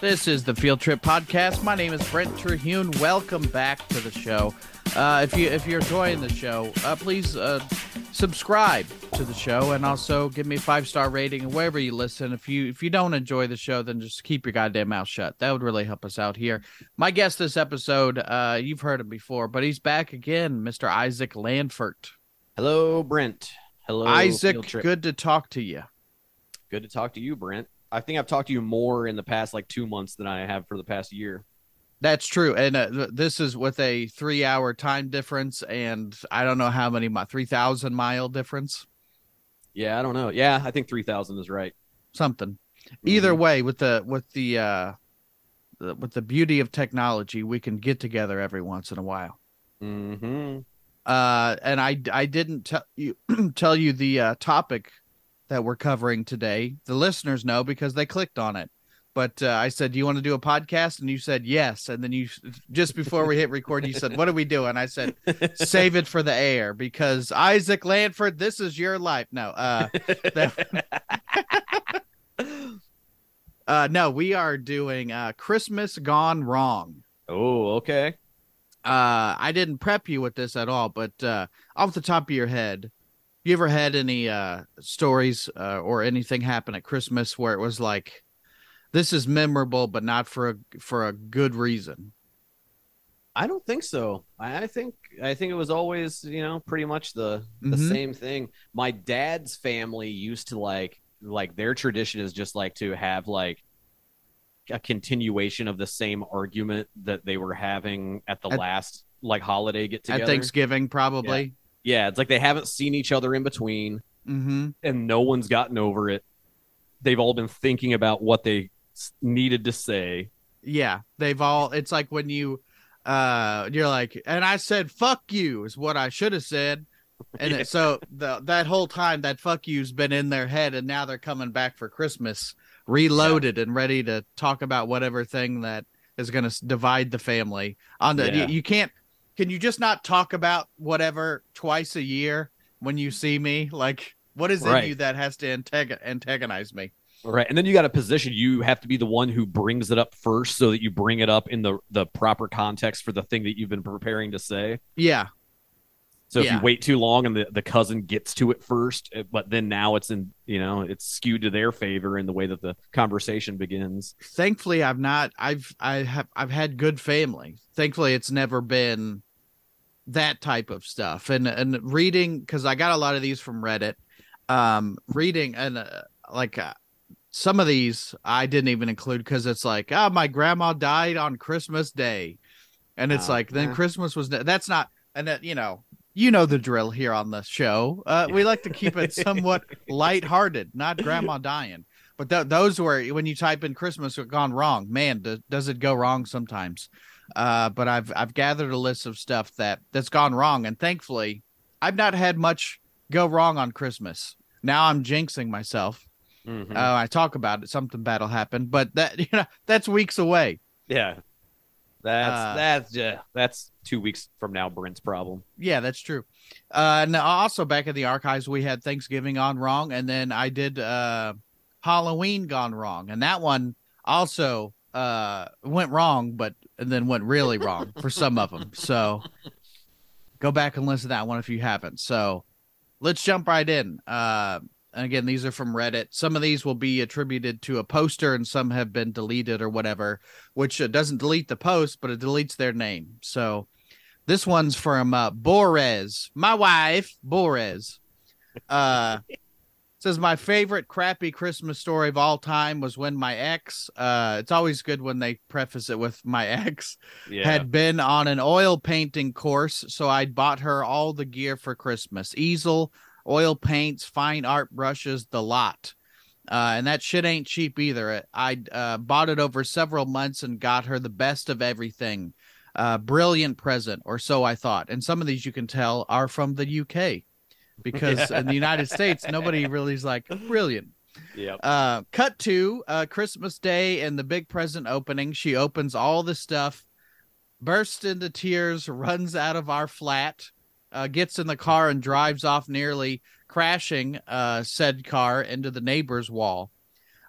This is the Field Trip Podcast. My name is Brent Terhune. Welcome back to the show. Uh, if you if you're enjoying the show, uh, please uh, subscribe to the show and also give me a five star rating wherever you listen. If you if you don't enjoy the show, then just keep your goddamn mouth shut. That would really help us out here. My guest this episode, uh, you've heard him before, but he's back again, Mr. Isaac Landfort. Hello, Brent. Hello, Isaac. Good to talk to you. Good to talk to you, Brent. I think I've talked to you more in the past like two months than I have for the past year. That's true, and uh, th- this is with a three-hour time difference, and I don't know how many mi- three thousand mile difference, Yeah, I don't know. Yeah, I think three thousand is right. something. Either Mhm. way, with the with the uh, the, with the beauty of technology, we can get together every once in a while. Mm-hmm. Uh, and I I didn't tell you tell you the uh, topic that we're covering today. The listeners know because they clicked on it. But uh, I said, "Do you want to do a podcast?" And you said yes. And then you just before we hit record, you said, "What are we doing?" I said, "Save it for the air because Isaac Landford, this is your life." No, uh, uh, no, we are doing uh, Christmas Gone Wrong. oh, okay. uh I didn't prep you with this at all, but uh off the top of your head, you ever had any uh stories uh, or anything happen at Christmas where it was like this is memorable but not for a for a good reason? I don't think so. I I think I think it was always, you know, pretty much the the Mhm. same thing. My dad's family used to like like their tradition is just like to have like a continuation of the same argument that they were having at the At- last like holiday get together. At Thanksgiving probably. Yeah, it's like they haven't seen each other in between Mm-hmm. and no one's gotten over it. They've all been thinking about what they needed to say. Yeah. They've all it's like when you uh you're like and I said fuck you is what I should have said. And Yeah. so the that whole time that fuck you's been in their head and now they're coming back for Christmas reloaded and ready to talk about whatever thing that is going to divide the family on the Yeah. you, you can't can you just not talk about whatever twice a year when you see me like what is Right. in you that has to antagonize me Right. And then you got a position you have to be the one who brings it up first so that you bring it up in the the proper context for the thing that you've been preparing to say. yeah So if you wait too long and the, the cousin gets to it first, eh, but then now it's in, you know, it's skewed to their favor in the way that the conversation begins. thankfully I've not I've I have I've had good family. Thankfully it's never been that type of stuff. And and reading cuz I got a lot of these from Reddit. Um reading and uh, like uh, some of these I didn't even include cuz it's like, "Oh, my grandma died on Christmas Day." And it's Oh, like then yeah. Christmas was that's not and that, you know, you know the drill here on the show. Uh, we like to keep it somewhat lighthearted, not grandma dying. But th- those were when you type in Christmas gone wrong. Man, do- does it go wrong sometimes? Uh, but I've I've gathered a list of stuff that that's gone wrong, and thankfully, I've not had much go wrong on Christmas. Now I'm jinxing myself. Mhm. Uh, I talk about it, something bad'll happen, but that you know that's weeks away. yeah. That's uh, that's yeah, that's two weeks from now, Brent's problem. Yeah, that's true. Uh, and also back in the archives, we had Thanksgiving on wrong, and then I did uh, Halloween gone wrong, and that one also uh, went wrong, but and then went really wrong for some of them. So go back and listen to that one if you haven't. So let's jump right in. Uh, and again, these are from Reddit. Some of these will be attributed to a poster, and some have been deleted or whatever, which uh, doesn't delete the post, but it deletes their name. So this one's from uh, Borez, my wife, Borez. Uh, says my favorite crappy Christmas story of all time was when my ex. Uh, it's always good when they preface it with my ex Yeah. had been on an oil painting course, so I'd bought her all the gear for Christmas: easel, oil paints, fine art brushes, the lot. Uh, and that shit ain't cheap either. I uh, bought it over several months and got her the best of everything. Uh, brilliant present, or so I thought. And some of these you can tell are from the UK, because in the United States nobody really is like brilliant. Yep. Uh, cut to uh, Christmas Day and the big present opening. She opens all the stuff, bursts into tears, runs out of our flat, uh, gets in the car and drives off, nearly crashing uh, said car into the neighbor's wall.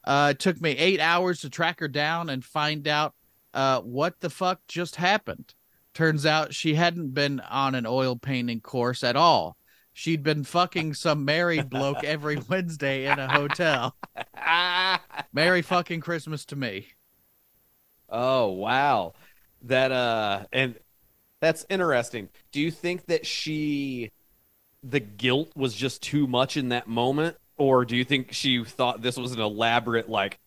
Uh, it took me eight hours to track her down and find out uh, what the fuck just happened. Turns out she hadn't been on an oil painting course at all. She'd been fucking some married bloke every Wednesday in a hotel. Merry fucking Christmas to me. Oh wow. That uh and that's interesting. Do you think that she the guilt was just too much in that moment or do you think she thought this was an elaborate like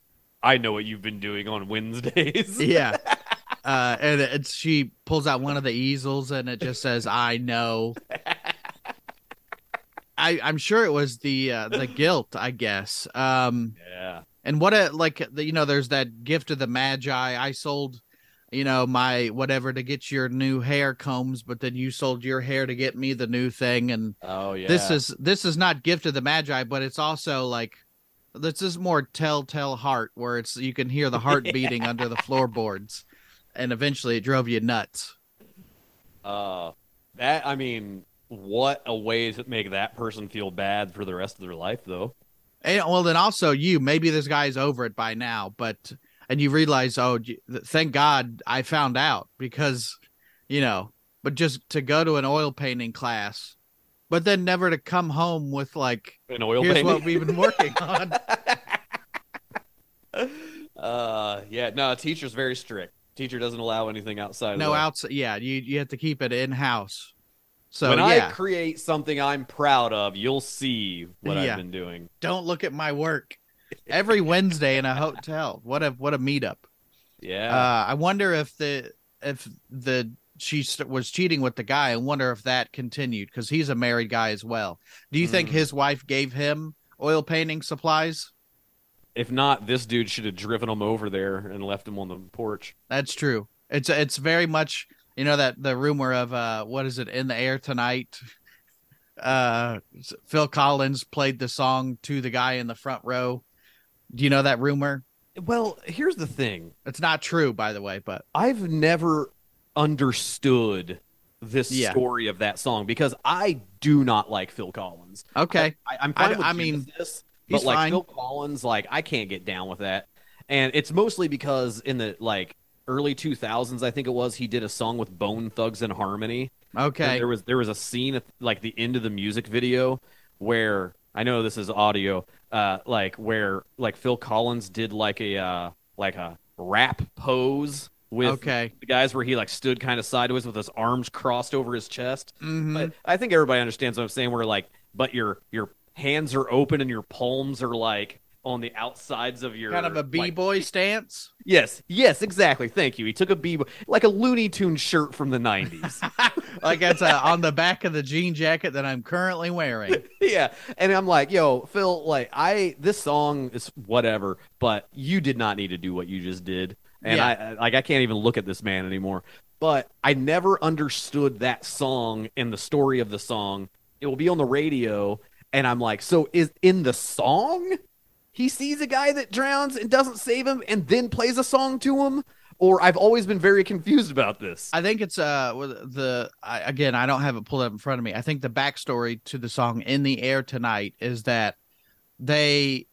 I know what you've been doing on Wednesdays? Yeah. Uh, and it's she pulls out one of the easels and it just says "I know." I I'm sure it was the uh, the guilt, I guess. Um, yeah. and what a like the, you know, there's that gift of the magi. I sold, you know, my whatever to get your new hair combs, but then you sold your hair to get me the new thing. And Oh yeah. this is this is not gift of the magi, but it's also like this is more telltale heart, where it's you can hear the heart beating under the floorboards, and eventually it drove you nuts. uh that I mean what a way to make that person feel bad for the rest of their life though. And well, then also you maybe this guy's over it by now, but and you realize, oh, thank God I found out because, you know, but just to go to an oil painting class, but then never to come home with like, An oil here's painting. what we've been working on. uh yeah, no, teacher's very strict. Teacher doesn't allow anything outside no outside. Yeah, you you have to keep it in house. So when yeah, I create something I'm proud of, you'll see what Yeah. I've been doing. don't look at my work. Every Wednesday in a hotel. What a what a meetup. Yeah. Uh, I wonder if the if the she st- was cheating with the guy. I wonder if that continued because he's a married guy as well. Do you think Hmm. his wife gave him oil painting supplies? if not, this dude should have driven him over there and left him on the porch. That's true. It's it's very much you know that the rumor of uh what is it in the air tonight. Uh, Phil Collins played the song to the guy in the front row. Do you know that rumor? Well, here's the thing. It's not true, by the way, but I've never understood this Yeah. story of that song because I do not like Phil Collins. okay. I, I'm I- fine with I mean, he's but like fine. Phil Collins, like I can't get down with that. And it's mostly because in the like early 2000s, I think it was, he did a song with Bone Thugs-n-Harmony. And Okay. there was there was a scene at like the end of the music video where I know this is audio, uh, like where like Phil Collins did like a uh, like a rap pose with Okay. the guys where he like stood kind of sideways with his arms crossed over his chest. Mhm. But I think everybody understands what I'm saying. Where like, but your your hands are open and your palms are like on the outsides of your kind of a b like- boy stance. yes, yes, exactly. Thank you. He took a b boy like a Looney Tune shirt from the '90s. like it's uh, on the back of the jean jacket that I'm currently wearing. yeah, and I'm like, yo, Phil, like I this song is whatever, but you did not need to do what you just did, and Yeah. I- like I can't even look at this man anymore. But I never understood that song and the story of the song. It will be on the radio, and I'm like, so is in the song he sees a guy that drowns and doesn't save him, and then plays a song to him. Or I've always been very confused about this. I think it's uh the I, again I don't have it pulled up in front of me. I think the backstory to the song "In the Air Tonight" is that they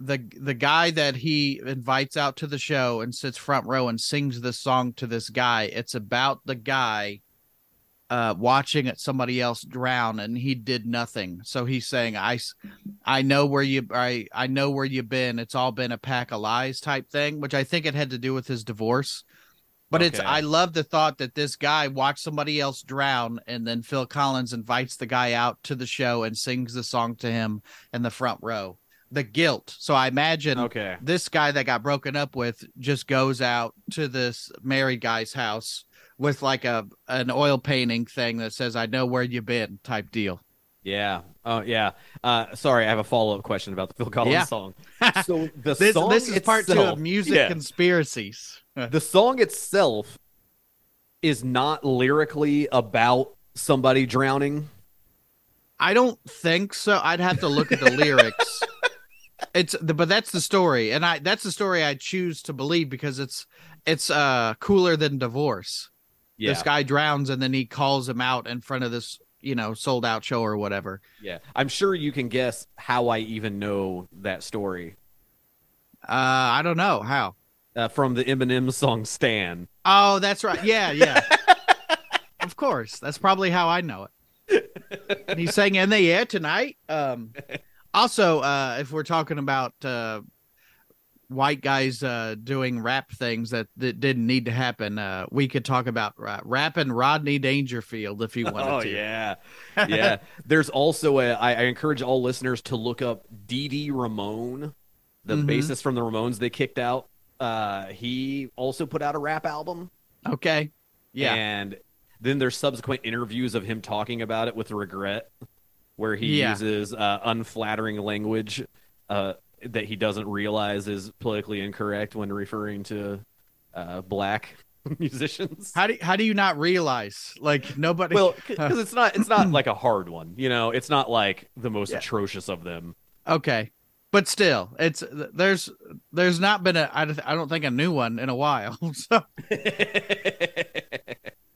the the guy that he invites out to the show and sits front row and sings this song to this guy. It's about the guy uh watching it somebody else drown and he did nothing. So he's saying I, I know where you I I know where you've been. It's all been a pack of lies type thing, which I think it had to do with his divorce. But it's I love the thought that this guy watched somebody else drown and then Phil Collins invites the guy out to the show and sings the song to him in the front row. The guilt. So I imagine Okay. this guy that got broken up with just goes out to this married guy's house with like a an oil painting thing that says I know where you've been type deal. Yeah. Oh, yeah. Uh, sorry, I have a follow up question about the Phil Collins Yeah. song. So the This song this is part two of music Yeah. conspiracies. the song itself is not lyrically about somebody drowning. I don't think so. I'd have to look at the lyrics. It's the, but that's the story, and I that's the story I choose to believe because it's it's uh cooler than divorce. Yeah. This guy drowns and then he calls him out in front of this you know sold out show or whatever. Yeah. I'm sure you can guess how I even know that story. Uh, I don't know how. Uh, from the Eminem song "Stan." Oh, that's right. Yeah, yeah. of course, that's probably how I know it. And he's saying in the air tonight. Um, also, uh, if we're talking about uh, white guys uh, doing rap things that, that didn't need to happen, uh, we could talk about uh, rapping Rodney Dangerfield if you wanted Oh to. yeah, yeah. There's also a. I, I encourage all listeners to look up Dee Dee Ramone, the Mhm. bassist from the Ramones they kicked out. Uh, he also put out a rap album. Okay. Yeah. And then there's subsequent interviews of him talking about it with regret, where he Yeah. uses uh, unflattering language uh, that he doesn't realize is politically incorrect when referring to uh, black musicians. How do how do you not realize? Like nobody. well, because it's not it's not like a hard one, you know. It's not like the most Yeah. atrocious of them. okay, but still, it's there's there's not been a I don't- think a new one in a while. So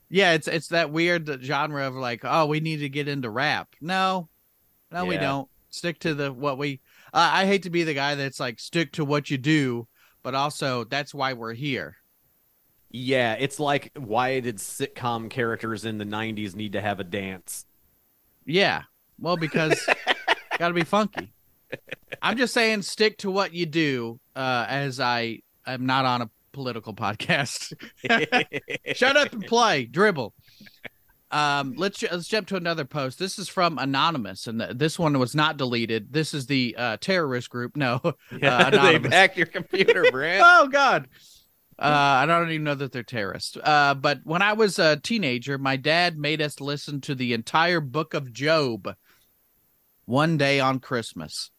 yeah, it's it's that weird genre of like, oh, we need to get into rap. No, no, we don't. Stick to the what we. Uh, I hate to be the guy that's like stick to what you do, but also that's why we're here. yeah, it's like why did sitcom characters in the '90s need to have a dance? Yeah, well, because got to be funky. I'm just saying, stick to what you do. Uh, as I am not on a political podcast. Shut up and play dribble. Um, let's let's jump to another post. This is from anonymous, and th- this one was not deleted. This is the uh, terrorist group. No, Yeah, they anonymous. hacked your computer, Brent. oh God. Uh, I don't even know that they're terrorists. Uh, but when I was a teenager, my dad made us listen to the entire book of Job one day on Christmas.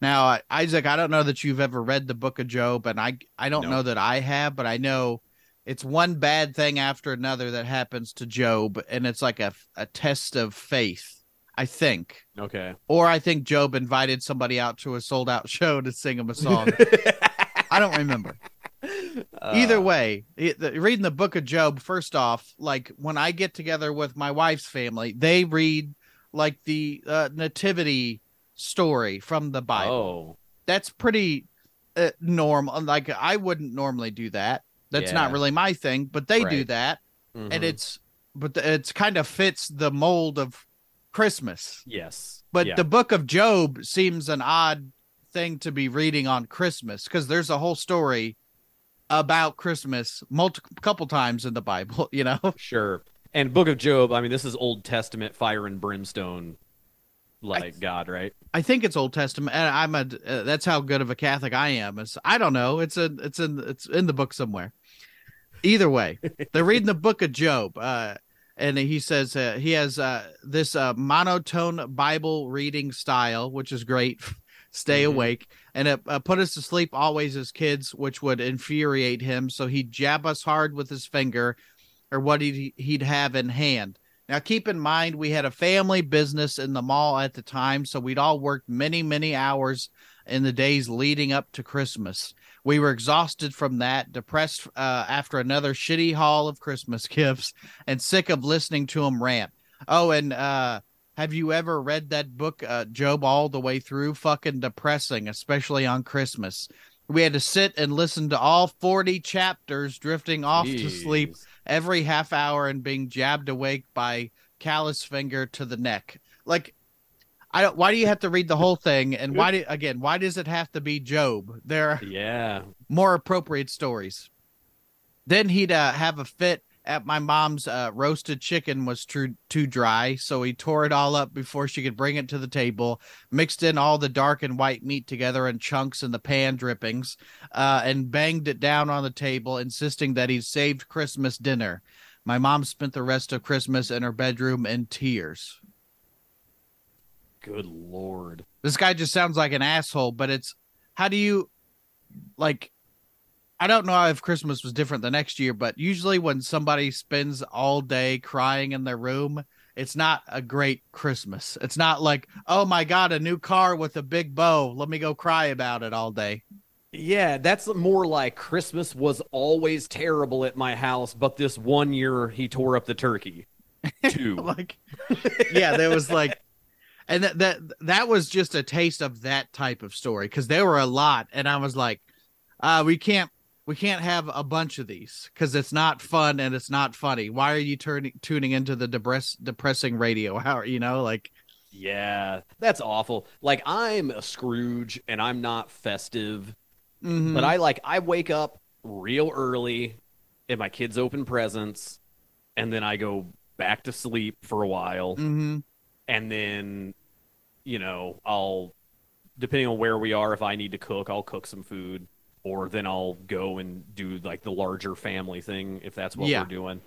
Now, Isaac, I don't know that you've ever read the book of Job, and I I don't No. know that I have, but I know it's one bad thing after another that happens to Job, and it's like a a test of faith, I think. Okay. Or I think Job invited somebody out to a sold out show to sing him a song. I don't remember. Either Uh, way, it, the, reading the book of Job, first off, like when I get together with my wife's family, they read like the uh, nativity story from the Bible. Oh, That's pretty uh, normal. Like I wouldn't normally do that. That's not really my thing, but they do that, and mhm. it's but the, it's kind of fits the mold of Christmas. yes, But yeah. the book of Job seems an odd thing to be reading on Christmas because there's a whole story about Christmas multiple couple times in the Bible, you know. sure. And Book of Job. I mean, this is Old Testament fire and brimstone, like God, right? I think it's Old Testament and I'm a uh, that's how good of a Catholic I am. Is I don't know. It's a it's in it's in the book somewhere. Either way, they're reading the book of Job uh and he says uh, he has uh, this uh, monotone Bible reading style, which is great. Stay Mhm. awake, and it uh, put us to sleep always as kids, which would infuriate him. So he'd jab us hard with his finger, or what he'd, he'd have in hand. Now, keep in mind, we had a family business in the mall at the time, so we'd all worked many, many hours in the days leading up to Christmas. We were exhausted from that, depressed uh, after another shitty haul of Christmas gifts, and sick of listening to him rant. Oh, and uh, have you ever read that book, uh, Job, all the way through? Fucking depressing, especially on Christmas. We had to sit and listen to all 40 chapters drifting off to sleep every half hour and being jabbed awake by callous finger to the neck. Like, I don't. Why do you have to read the whole thing? And why do again? Why does it have to be Job? There are Yeah. more appropriate stories. Then he'd uh, have a fit at my mom's uh, roasted chicken was too too dry, so he tore it all up before she could bring it to the table. Mixed in all the dark and white meat together in chunks in the pan drippings, uh, and banged it down on the table, insisting that he'd saved Christmas dinner. My mom spent the rest of Christmas in her bedroom in tears. Good lord. This guy just sounds like an asshole, but it's how do you like I don't know if Christmas was different the next year, but usually when somebody spends all day crying in their room, it's not a great Christmas. It's not like, oh my God, a new car with a big bow. Let me go cry about it all day. Yeah, that's more like Christmas was always terrible at my house, but this one year he tore up the turkey. Two. like, yeah, there was like, and that that that was just a taste of that type of story because there were a lot, and I was like, uh, we can't we can't have a bunch of these because it's not fun and it's not funny. Why are you turning tuning into the depress, depressing radio? How you know like Yeah, that's awful. Like I'm a Scrooge and I'm not festive, mhm. but I like I wake up real early and my kids open presents and then I go back to sleep for a while Mhm. and then you know, I'll depending on where we are if I need to cook, I'll cook some food or then I'll go and do like the larger family thing if that's what Yeah. we're doing.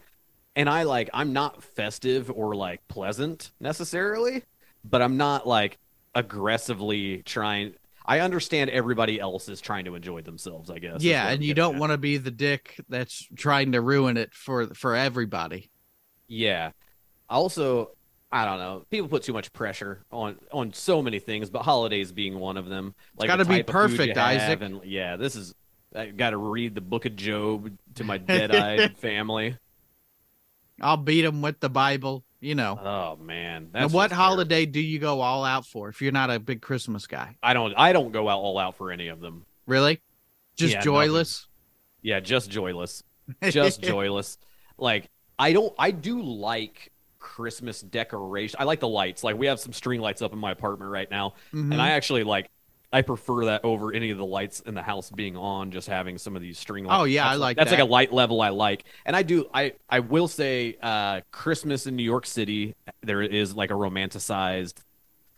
And I like I'm not festive or like pleasant necessarily, but I'm not like aggressively trying I understand everybody else is trying to enjoy themselves, I guess. yeah, and you don't want to be the dick that's trying to ruin it for for everybody. Yeah. Also, I don't know. People put too much pressure on on so many things, but holidays being one of them. Like it's gotta be type of food you perfect, Isaac. And yeah, this is. I got to read the Book of Job to my dead-eyed family. I'll beat them with the Bible. You know. Oh man, that's what terrible. holiday do you go all out for if you're not a big Christmas guy? I don't. I don't go out all out for any of them. Really? Just Yeah, joyless? Yeah, just joyless. Just joyless. Like I don't. I do like Christmas decoration. I like the lights. Like we have some string lights up in my apartment right now. Mhm. and I actually like I prefer that over any of the lights in the house being on, just having some of these string lights. Oh, yeah, I That's like that's that. like a light level I like. And I do I I will say uh Christmas in New York City there is like a romanticized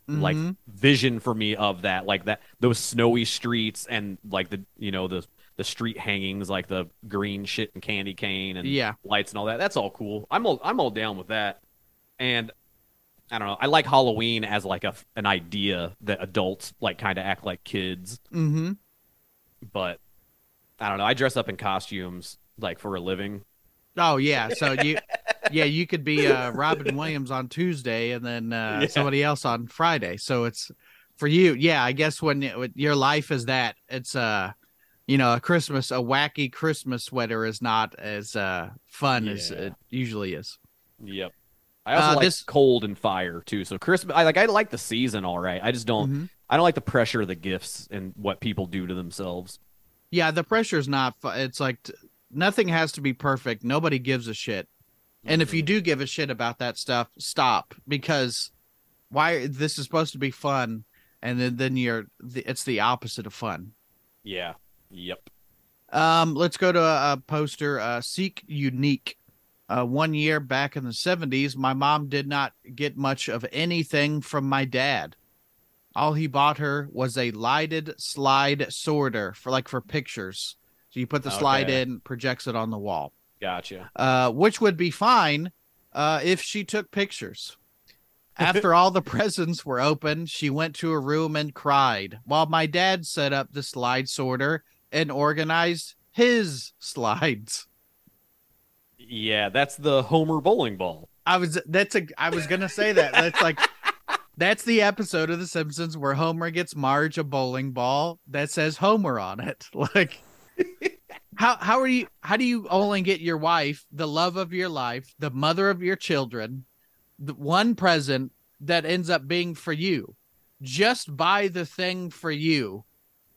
like Mhm. vision for me of that like that those snowy streets and like the you know the the street hangings like the green shit and candy cane and Yeah. lights and all that. That's all cool. I'm all I'm all down with that. And I don't know. I like Halloween as like a an idea that adults like kind of act like kids, Mm-hmm. but I don't know. I dress up in costumes like for a living. Oh yeah. So you yeah, you could be uh Robin Williams on Tuesday and then uh Yeah. somebody else on Friday. So it's for you, yeah, I guess when it, your life is that, it's uh you know, a Christmas a wacky Christmas sweater is not as uh fun as it usually is. Yep. I also Uh, like this- cold and fire too. So Christmas, I like. I like the season, all right. I just don't. Mhm. I don't like the pressure of the gifts and what people do to themselves. Yeah, the pressure's not fu- it's like t- nothing has to be perfect. Nobody gives a shit. And if you do give a shit about that stuff, stop because why this is supposed to be fun and then then you're it's the opposite of fun. yeah, yep. Um let's go to a, a poster uh Seek Unique. Uh one year back in the 70s, my mom did not get much of anything from my dad. All he bought her was a lighted slide sorter for like for pictures. So you put the slide Okay. in, projects it on the wall Gotcha. uh, which would be fine uh, if she took pictures. After all the presents were opened, she went to her room and cried while my dad set up the slide sorter and organized his slides. Yeah, that's the Homer bowling ball. I was that's a I was gonna say that that's like that's the episode of The Simpsons where Homer gets Marge a bowling ball that says Homer on it. Like how how are you how do you only get your wife, the love of your life, the mother of your children, the one present that ends up being for you? Just buy the thing for you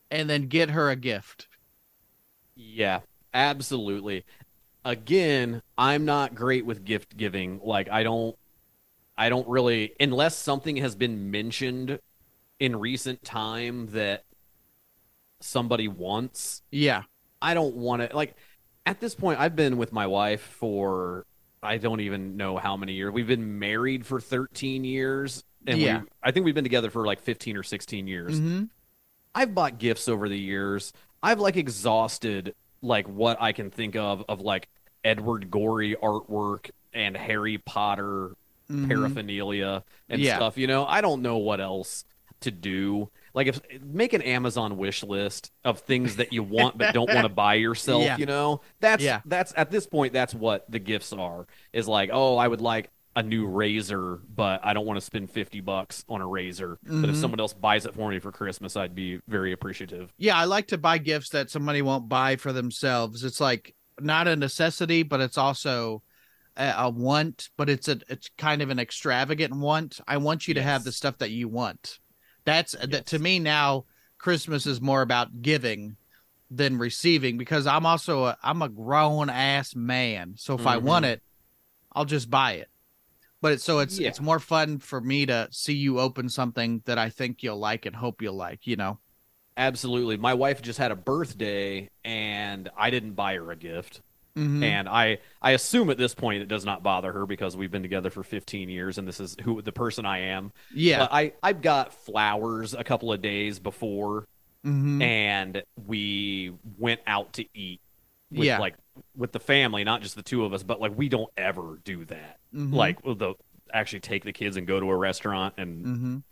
and then get her a gift. Yeah, absolutely. Again, I'm not great with gift giving. Like I don't I don't really unless something has been mentioned in recent time that somebody wants, Yeah. I don't want to like at this point I've been with my wife for I don't even know how many years. We've been married for 13 years and Yeah. we I think we've been together for like 15 or 16 years. Mhm. I've bought gifts over the years. I've like exhausted like what I can think of of like Edward Gorey artwork and Harry Potter Mhm. paraphernalia and Yeah. stuff. You know, I don't know what else to do. Like if make an Amazon wish list of things that you want but don't want to buy yourself, Yeah. you know? That's Yeah. that's at this point that's what the gifts are. Is like, "Oh, I would like a new razor, but I don't want to spend 50 bucks on a razor. But if Mhm. someone else buys it for me for Christmas, I'd be very appreciative." Yeah, I like to buy gifts that somebody won't buy for themselves. It's like not a necessity, but it's also a, a want, but it's a it's kind of an extravagant want. I want you to have the stuff that you want. That's that to me now Christmas is more about giving than receiving because I'm also a I'm a grown ass man. So if I want Mhm. it, I'll just buy it. But it's so it's Yeah. it's more fun for me to see you open something that I think you'll like and hope you'll like, you know. Absolutely. My wife just had a birthday and I didn't buy her a gift. Mhm. And I I assume at this point it does not bother her because we've been together for 15 years and this is who the person I am. yeah. But I I've got flowers a couple of days before Mhm. and we went out to eat with Yeah. like with the family, not just the two of us, but like we don't ever do that. Mhm. Like we'll the actually take the kids and go to a restaurant and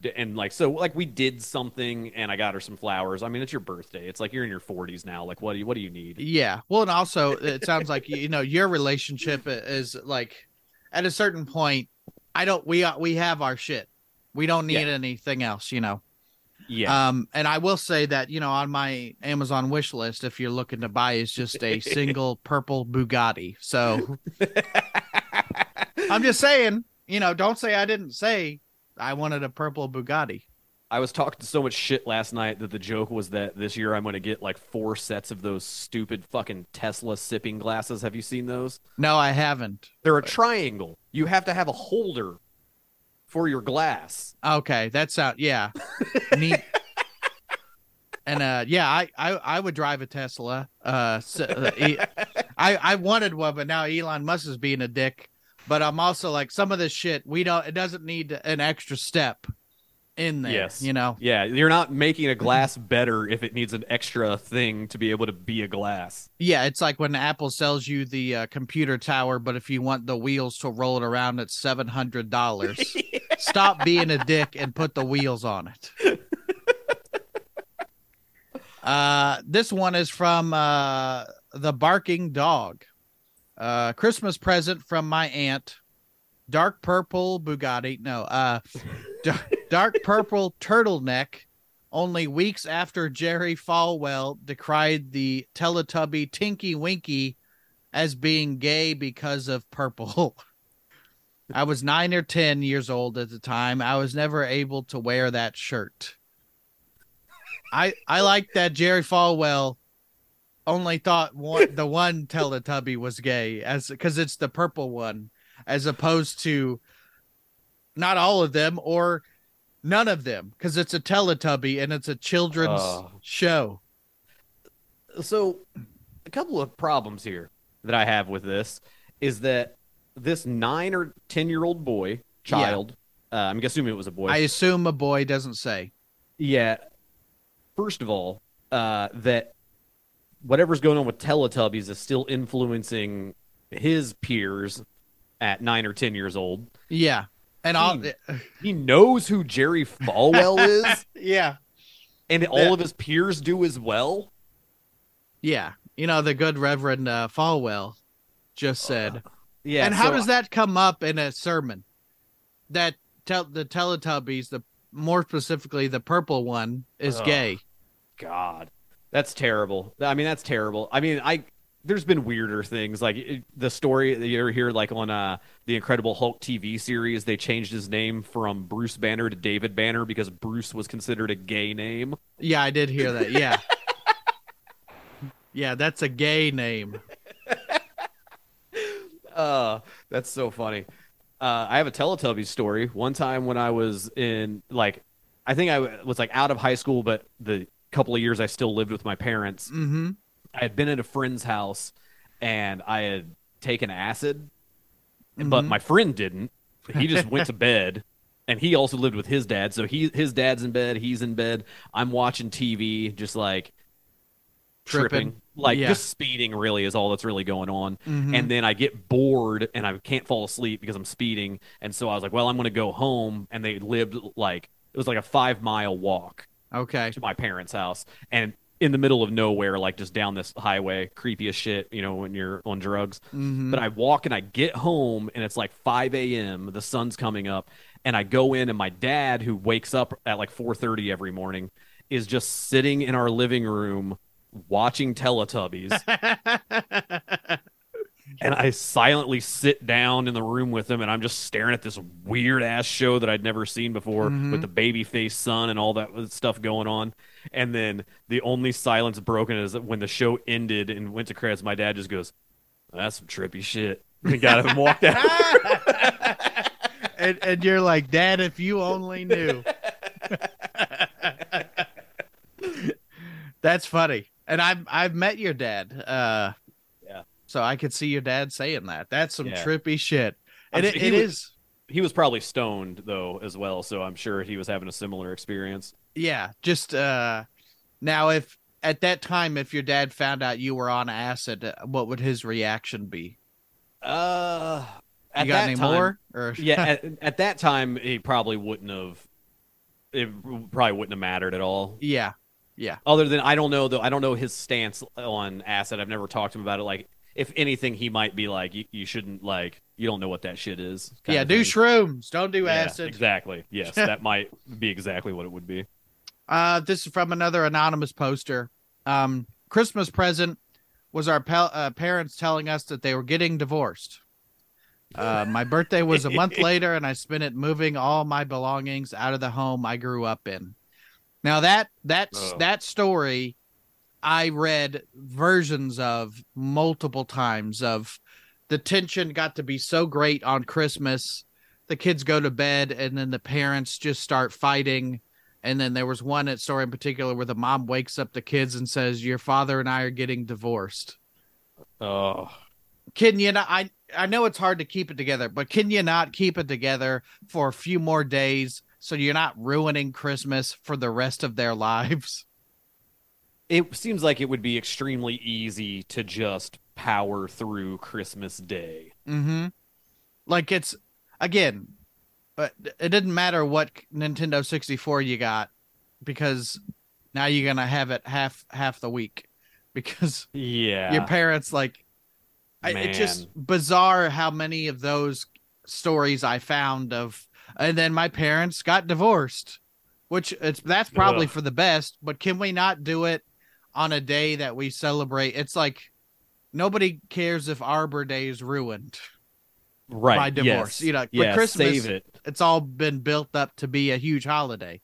Mhm. And like so like we did something and i got her some flowers i mean it's your birthday it's like you're in your 40s now like what do you what do you need Yeah. Well, and also it sounds like you know your relationship is like at a certain point. I don't. We uh, we have our shit. We don't need Yeah. anything else. You know. yeah Um. And I will say that you know on my Amazon wish list, if you're looking to buy, is just a single purple Bugatti. So I'm just saying. You know, don't say I didn't say I wanted a purple Bugatti. i was talking so much shit last night that the joke was that this year i'm going to get like four sets of those stupid fucking tesla sipping glasses have you seen those No, I haven't. they're a triangle you have to have a holder for your glass Okay, that's out. Yeah, neat. And uh, yeah, I, I I would drive a Tesla. Uh, s- uh, I I wanted one, but now Elon Musk is being a dick. But I'm also like some of this shit. We don't. It doesn't need an extra step in there. Yes. You know. yeah you're not making a glass better if it needs an extra thing to be able to be a glass Yeah, it's like when Apple sells you the uh, computer tower, but if you want the wheels to roll it around, it's seven hundred dollars. Stop being a dick and put the wheels on it. Uh, this one is from uh, the barking dog. Uh, Christmas present from my aunt. Dark purple Bugatti. No, uh, dar- dark purple turtleneck. Only weeks after Jerry Falwell decried the Teletubby Tinky Winky as being gay because of purple. I was nine or 10 years old at the time. I was never able to wear that shirt. I I like that Jerry Falwell only thought one, the one Teletubby was gay as because it's the purple one, as opposed to not all of them or none of them because it's a Teletubby and it's a children's Oh. show. so a couple of problems here that I have with this is that this nine or ten year old boy child, uh, I'm assuming it was a boy. I assume a boy doesn't say. yeah. First of all, uh, that whatever's going on with Teletubbies is still influencing his peers at nine or ten years old. Yeah, and all He knows who Jerry Falwell is, yeah, and all Yeah. of his peers do as well. yeah. You know the good Reverend uh, Falwell just said. Yeah. and how so does that come up in a sermon? That tel- the Teletubbies, the more specifically the purple one, is Ugh. gay. God, that's terrible. I mean, that's terrible. I mean, I there's been weirder things like it- the story that you ever hear like on uh the Incredible Hulk TV series. They changed his name from Bruce Banner to David Banner because Bruce was considered a gay name. Yeah, I did hear that. Yeah, yeah, that's a gay name. Uh, that's so funny. Uh, I have a Teletubbies story. One time when I was in like, I think I was like out of high school, but the couple of years I still lived with my parents. Mm-hmm. I had been at a friend's house and I had taken acid, but Mhm. my friend didn't. He just went to bed, and he also lived with his dad. So he his dad's in bed, he's in bed. I'm watching TV, just like tripping, Tripping. like Yeah. just speeding. Really, is all that's really going on. Mhm. And then I get bored and I can't fall asleep because I'm speeding. And so I was like, well, I'm going to go home. And they lived like it was like a five mile walk okay. to my parents' house and in the middle of nowhere, like just down this highway, creepy as shit, you know, when you're on drugs. Mhm. But I walk and I get home and it's like 5 a.m. The sun's coming up, and I go in and my dad, who wakes up at like 4:30 every morning, is just sitting in our living room watching Teletubbies. and I silently sit down in the room with him, and I'm just staring at this weird ass show that I'd never seen before Mhm. with the baby face son and all that stuff going on. And then the only silence broken is that when the show ended and went to credits, my dad just goes, "That's some trippy shit." And got and walked out. and, and you're like, Dad, if you only knew. That's funny. And I've I've met your dad. Uh. So I could see your dad saying that. That's some Yeah. trippy shit. And it, it was- is he was probably stoned though as well, so I'm sure he was having a similar experience. yeah, just uh now if at that time if your dad found out you were on acid, uh, what would his reaction be? Uh, at you got that any time, more? Or yeah, at, at that time, he probably wouldn't have. It probably wouldn't have mattered at all. Yeah, yeah. Other than I don't know though. I don't know his stance on acid. I've never talked to him about it. Like, if anything, he might be like, you, you shouldn't like, you don't know what that shit is. Yeah, do shrooms. Don't do Yeah, acid. Exactly. Yes, that might be exactly what it would be. Uh, this is from another anonymous poster. Um, Christmas present was our pa- uh, parents telling us that they were getting divorced. Uh, my birthday was a month later, and I spent it moving all my belongings out of the home I grew up in. Now that that's Oh. that story, I read versions of multiple times. Of the tension got to be so great on Christmas, the kids go to bed, and then the parents just start fighting and then there was one at story in particular where the mom wakes up the kids and says, "Your father and I are getting divorced." Oh, Can you not? I I know it's hard to keep it together, but can you not keep it together for a few more days so you're not ruining Christmas for the rest of their lives? It seems like it would be extremely easy to just power through Christmas Day. Mm-hmm. Like it's again, but it didn't matter what Nintendo 64 you got because now you're gonna have it half half the week because Yeah. your parents like I, it's just bizarre how many of those stories I found of and then my parents got divorced which it's that's probably Ugh. for the best but can we not do it on a day that we celebrate it's like nobody cares if Arbor Day is ruined right. by divorce Yes. you know but Christmas it. it's all been built up to be a huge holiday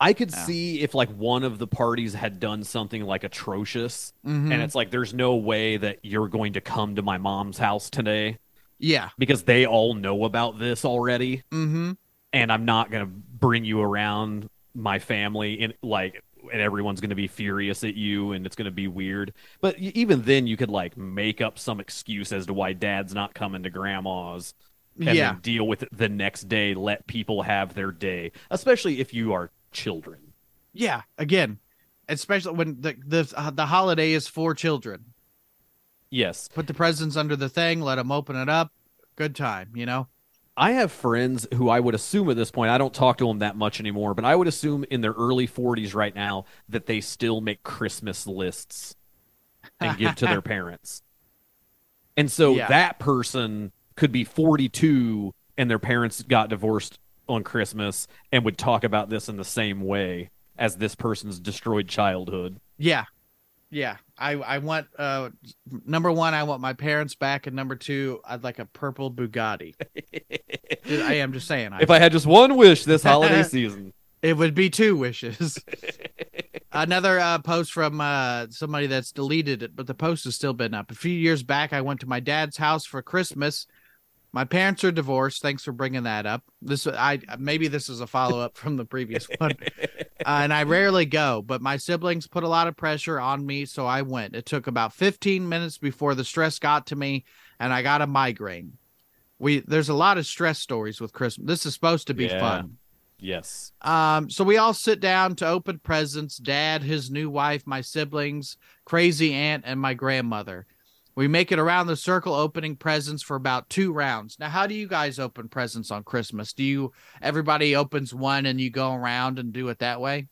I could Yeah. see if like one of the parties had done something like atrocious, Mhm. and it's like there's no way that you're going to come to my mom's house today yeah because they all know about this already, mm-hmm and I'm not gonna bring you around my family in like and everyone's gonna be furious at you and it's gonna be weird. But even then, you could like make up some excuse as to why dad's not coming to grandma's. And yeah deal with it the next day. Let people have their day, especially if you are children. Yeah, again, especially when the the uh, the holiday is for children. Yes, Put the presents under the thing, let them open it up. Good time, you know. I have friends who I would assume at this point, I don't talk to them that much anymore, but I would assume in their early 40s right now that they still make Christmas lists and give to their parents. And so Yeah. that person could be 42 and their parents got divorced on Christmas and would talk about this in the same way as this person's destroyed childhood. Yeah, yeah. I I want uh number one, I want my parents back, and number two, I'd like a purple Bugatti. I am just saying. I, if I had just one wish this holiday season. it would be two wishes. Another uh, post from uh, somebody that's deleted it, but the post has still been up. A few years back, I went to my dad's house for Christmas. My parents are divorced. Thanks for bringing that up. This I maybe this is a follow up from the previous one. Uh, and I rarely go, but my siblings put a lot of pressure on me, so I went. It took about 15 minutes before the stress got to me, and I got a migraine. We there's a lot of stress stories with Christmas. This is supposed to be Yeah. fun. Yes. Um, so we all sit down to open presents. Dad, his new wife, my siblings, crazy aunt, and my grandmother. We make it around the circle opening presents for about two rounds. Now, how do you guys open presents on Christmas? Do you everybody opens one and you go around and do it that way?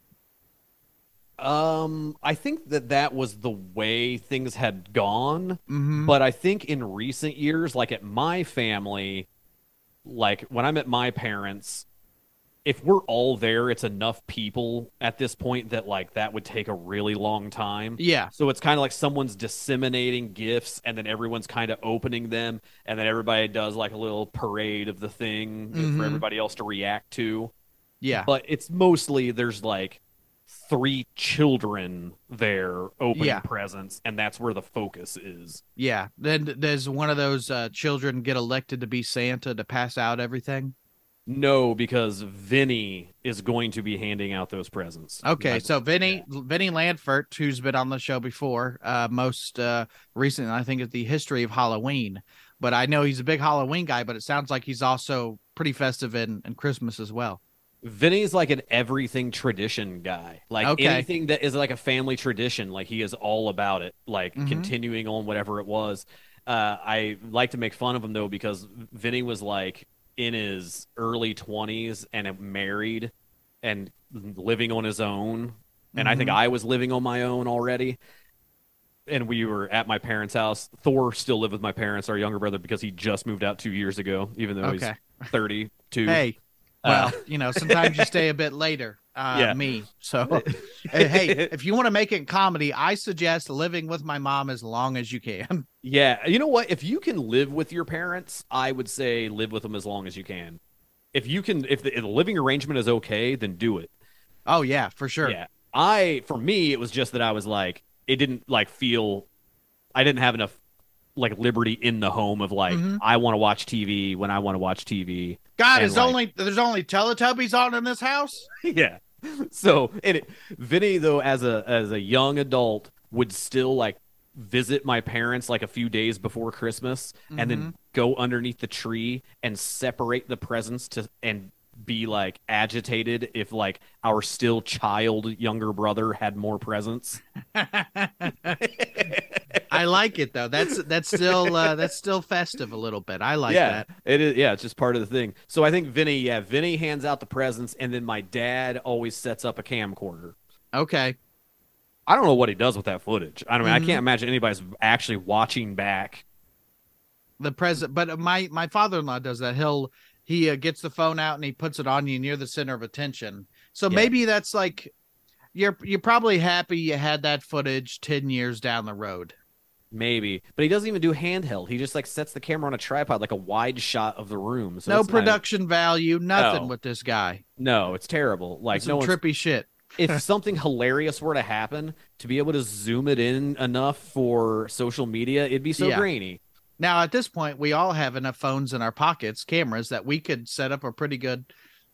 Um, I think that that was the way things had gone, Mm-hmm. but I think in recent years, like at my family, like when I'm at my parents, if we're all there, it's enough people at this point that like that would take a really long time. Yeah. So it's kind of like someone's disseminating gifts and then everyone's kind of opening them and then everybody does like a little parade of the thing Mhm. for everybody else to react to. Yeah. But it's mostly there's like three children there opening Yeah. presents and that's where the focus is. Yeah. Then does one of those uh, children get elected to be Santa to pass out everything? No, because Vinny is going to be handing out those presents. Okay, so Vinny Vinny Landfert, who's been on the show before, uh, most uh, recent, I think, is the history of Halloween. But I know he's a big Halloween guy. But it sounds like he's also pretty festive in, in Christmas as well. Vinny's like an everything tradition guy. Like Okay. anything that is like a family tradition, like he is all about it, like Mhm. continuing on whatever it was. Uh, I like to make fun of him though because Vinny was like in his early 20s and married and living on his own. And I think Mhm. I was living on my own already. And we were at my parents' house. Thor still lived with my parents, our younger brother, because he just moved out two years ago, even though Okay. he's 32. Hey, Uh, well, you know, sometimes you stay a bit later. Uh, Yeah. Me. So, hey, if you want to make it in comedy, I suggest living with my mom as long as you can. Yeah, you know what? If you can live with your parents, I would say live with them as long as you can. If you can, if the, if the living arrangement is okay, then do it. Oh yeah, for sure. Yeah, I for me, it was just that I was like, it didn't like feel, I didn't have enough like liberty in the home of like Mhm. I want to watch TV when I want to watch TV. God, is like- only there's only Teletubbies on in this house. yeah. So and it, Vinny though as a as a young adult would still like visit my parents like a few days before Christmas and then mm-hmm. go underneath the tree and separate the presents to and be like agitated if like our still child younger brother had more presents. I like it though. That's that's still uh, that's still festive a little bit. I like yeah, that. it is. Yeah, it's just part of the thing. So I think Vinny, yeah, Vinny hands out the presents, and then my dad always sets up a camcorder. Okay. I don't know what he does with that footage. I mean, I Mhm. can't imagine anybody's actually watching back. The present, but my my father-in-law does that. He'll he uh, gets the phone out and he puts it on you near the center of attention. So Yeah. maybe that's like you're you're probably happy you had that footage 10 years down the road. Maybe, but he doesn't even do handheld. He just like sets the camera on a tripod, like a wide shot of the room. So no it's not- production value, nothing No. with this guy. no, it's terrible. Like It's no one's trippy shit. if something hilarious were to happen, to be able to zoom it in enough for social media, it'd be so Yeah. grainy. Now at this point, we all have enough phones in our pockets, cameras that we could set up a pretty good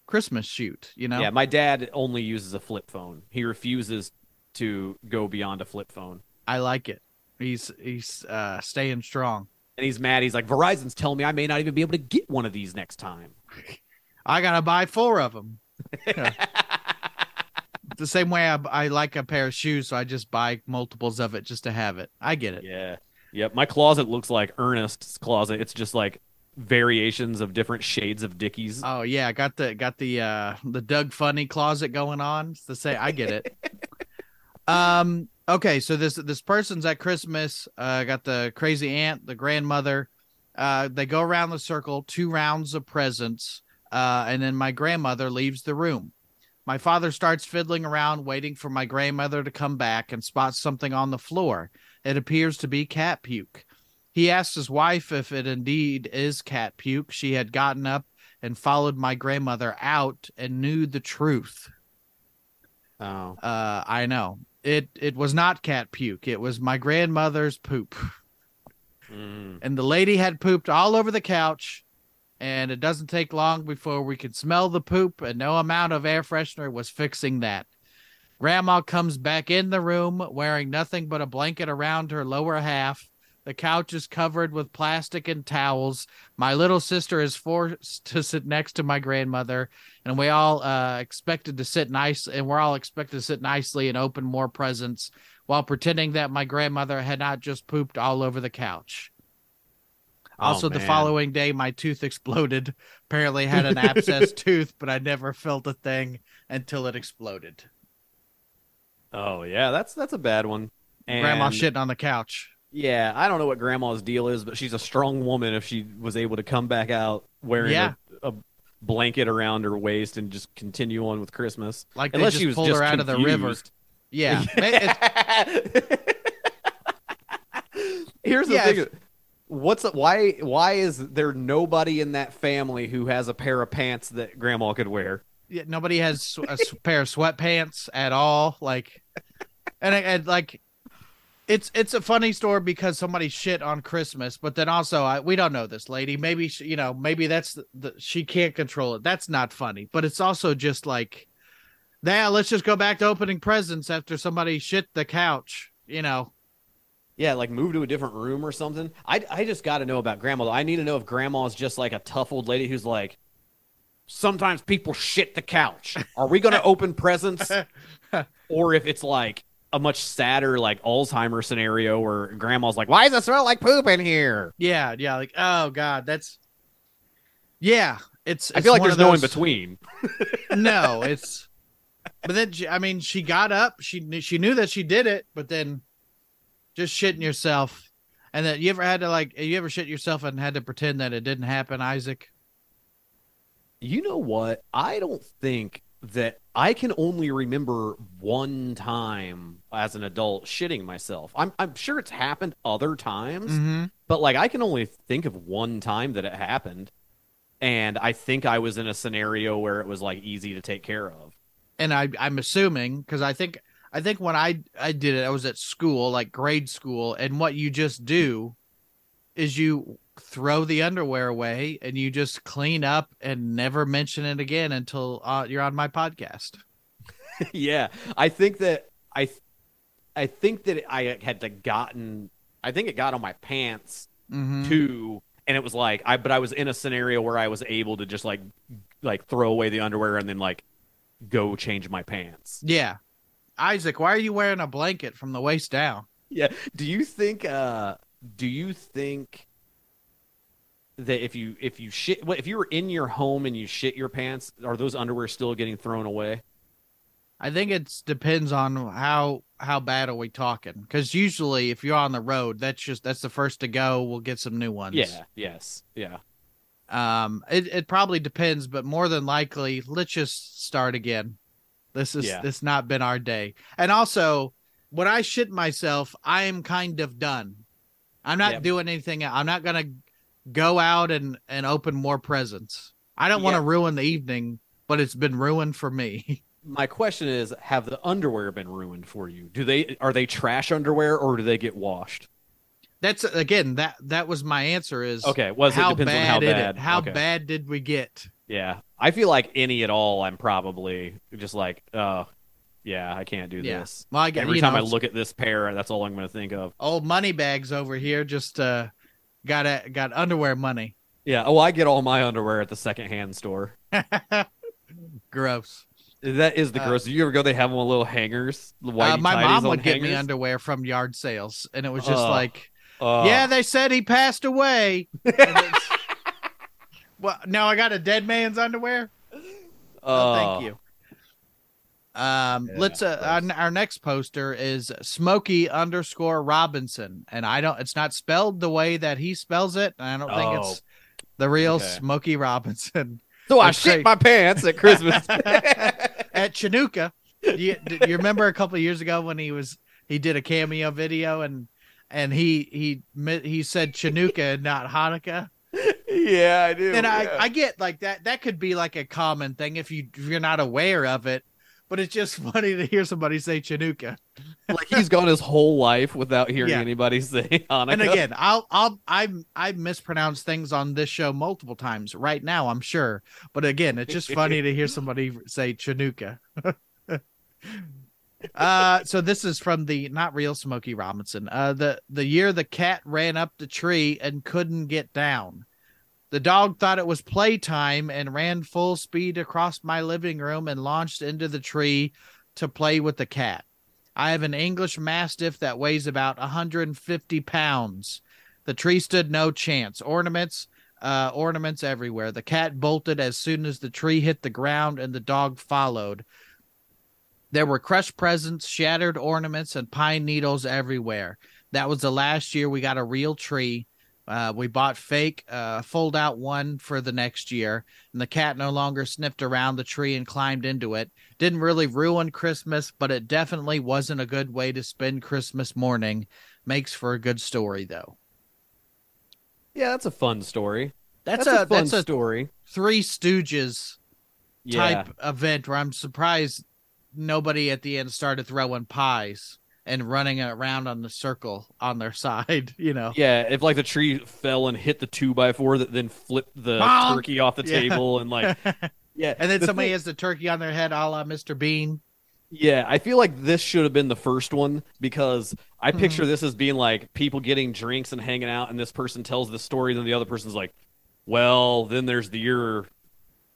Christmas shoot. You know? Yeah, my dad only uses a flip phone. He refuses to go beyond a flip phone. I like it. He's he's uh staying strong. And he's mad. He's like, Verizon's telling me I may not even be able to get one of these next time. I gotta buy four of them. the same way I, I like a pair of shoes, so I just buy multiples of it just to have it. I get it. Yeah. Yep. My closet looks like Ernest's closet. It's just like variations of different shades of Dickies. Oh yeah, I got the got the uh the Doug Funnie closet going on. It's the same. I get it. um. Okay, so this this person's at Christmas. Uh, got the crazy aunt, the grandmother. Uh, they go around the circle, two rounds of presents. Uh, and then my grandmother leaves the room. My father starts fiddling around, waiting for my grandmother to come back and spots something on the floor. It appears to be cat puke. He asked his wife if it indeed is cat puke. She had gotten up and followed my grandmother out and knew the truth. Oh. Uh, I know it. It was not cat puke. It was my grandmother's poop, Mm. and the lady had pooped all over the couch. And it doesn't take long before we could smell the poop, and no amount of air freshener was fixing that. Grandma comes back in the room wearing nothing but a blanket around her lower half. The couch is covered with plastic and towels. My little sister is forced to sit next to my grandmother, and we all uh, expected to sit nice, and we're all expected to sit nicely and open more presents while pretending that my grandmother had not just pooped all over the couch. Oh, Also, the following day, my tooth exploded. Apparently, had an abscess tooth, but I never felt a thing until it exploded. Oh yeah, that's that's a bad one. And Grandma shitting on the couch. Yeah, I don't know what grandma's deal is, but she's a strong woman if she was able to come back out wearing Yeah. a, a blanket around her waist and just continue on with Christmas. Like Unless she was pulled just her out of the river. Yeah. Here's the Yeah, thing. What's why why is there nobody in that family who has a pair of pants that grandma could wear? Yeah, nobody has a pair of sweatpants at all. Like, and, and like, it's it's a funny story because somebody shit on Christmas, but then also I, we don't know this lady. Maybe she, you know, maybe that's the, the she can't control it. That's not funny, but it's also just like, yeah, let's just go back to opening presents after somebody shit the couch. You know, Yeah, like move to a different room or something. I I just got to know about grandma. I need to know if grandma's just like a tough old lady who's like sometimes people shit the couch. Are we going to open presents or if it's like a much sadder like Alzheimer scenario where grandma's like, "Why does it smell like poop in here?" yeah, yeah, like oh god, that's yeah. It's, I feel like there's of no in between. no, it's. But then she- I mean, she got up. She knew she knew that she did it, but then just shitting yourself, and that you ever had to like you ever shit yourself and had to pretend that it didn't happen, Isaac? You know what? I don't think that I can only remember one time as an adult shitting myself. I'm I'm sure it's happened other times, Mm-hmm. but like I can only think of one time that it happened. And I think I was in a scenario where it was like easy to take care of. And I I'm assuming because I think I think when I I did it, I was at school, like grade school, and what you just do is you throw the underwear away and you just clean up and never mention it again until uh, you're on my podcast. yeah, I think that I, I think that I had like gotten. I think it got on my pants Mm-hmm. too, and it was like I. But I was in a scenario where I was able to just like, like throw away the underwear and then like go change my pants. Yeah. Isaac, why are you wearing a blanket from the waist down? Yeah. Do you think? uh Do you think? That if you if you shit what if you were in your home and you shit your pants, are those underwear still getting thrown away? I think it depends on how how bad are we talking? Because usually, if you're on the road, that's just that's the first to go. We'll get some new ones. Yeah. Yes. Yeah. Um. It it probably depends, but more than likely, let's just start again. This is Yeah. this not been our day. And also, when I shit myself, I am kind of done. I'm not Yep. doing anything. I'm not gonna go out and and open more presents. I don't want to ruin the evening, but it's been ruined for me. My question is: Have the underwear been ruined for you? Do they are they trash underwear or do they get washed? That's again that that was my answer. Is Okay, was how it depends bad on how did bad. it? How Okay. bad did we get? Yeah, I feel like any at all. I'm probably just like, oh, yeah, I can't do Yeah. this. Well, I get Every time know, I look at this pair, that's all I'm going to think of. old money bags over here just uh got a, got underwear money. Yeah. Oh, I get all my underwear at the secondhand store. Gross. That is the Uh, gross. Do you ever go? They have them with little hangers. Uh, my mom would get me underwear from yard sales, and it was just Ugh. like, yeah, they said he passed away. Well, now I got a dead man's underwear. Oh, thank you. Um, Yeah, let's uh, our, our next poster is Smokey underscore Robinson, and I don't. It's not spelled the way that he spells it. I don't think Oh. it's the real Okay. Smokey Robinson So I shit my pants at Christmas. at Chinooka. You, you remember a couple of years ago when he was he did a cameo video and and he he he said Chinooka and not Hanukkah. yeah, I do. And I. I get like that that could be like a common thing if you if you're not aware of it, but it's just funny to hear somebody say Chinooka. like he's gone his whole life without hearing Yeah. anybody say Hanukkah. And again, I'll I'll I I mispronounce things on this show multiple times right now, I'm sure. But again, it's just funny to hear somebody say Chinooka. uh so this is from the not real Smokey Robinson. Uh the the year the cat ran up the tree and couldn't get down. The dog thought it was playtime and ran full speed across my living room and launched into the tree to play with the cat. I have an English Mastiff that weighs about 150 pounds. The tree stood no chance. Ornaments, uh, ornaments everywhere. The cat bolted as soon as the tree hit the ground, and the dog followed. There were crushed presents, shattered ornaments, and pine needles everywhere. That was the last year we got a real tree. Uh, we bought fake uh, fold out one for the next year, and the cat no longer sniffed around the tree and climbed into it. Didn't really ruin Christmas, but it definitely wasn't a good way to spend Christmas morning. Makes for a good story, though. Yeah, that's a fun story. That's, That's, a, a, fun that's a story. Three Stooges Yeah. type event where I'm surprised nobody at the end started throwing pies and running around on the circle on their side. You know. Yeah, if like the tree fell and hit the two by four that then flipped the Bonk! turkey off the Yeah. table and like yeah, And then the somebody thing- has the turkey on their head, a la Mr. Bean. Yeah, I feel like this should have been the first one because I Mm-hmm. picture this as being like people getting drinks and hanging out, and this person tells the story, then the other person's like, "Well, then there's the year."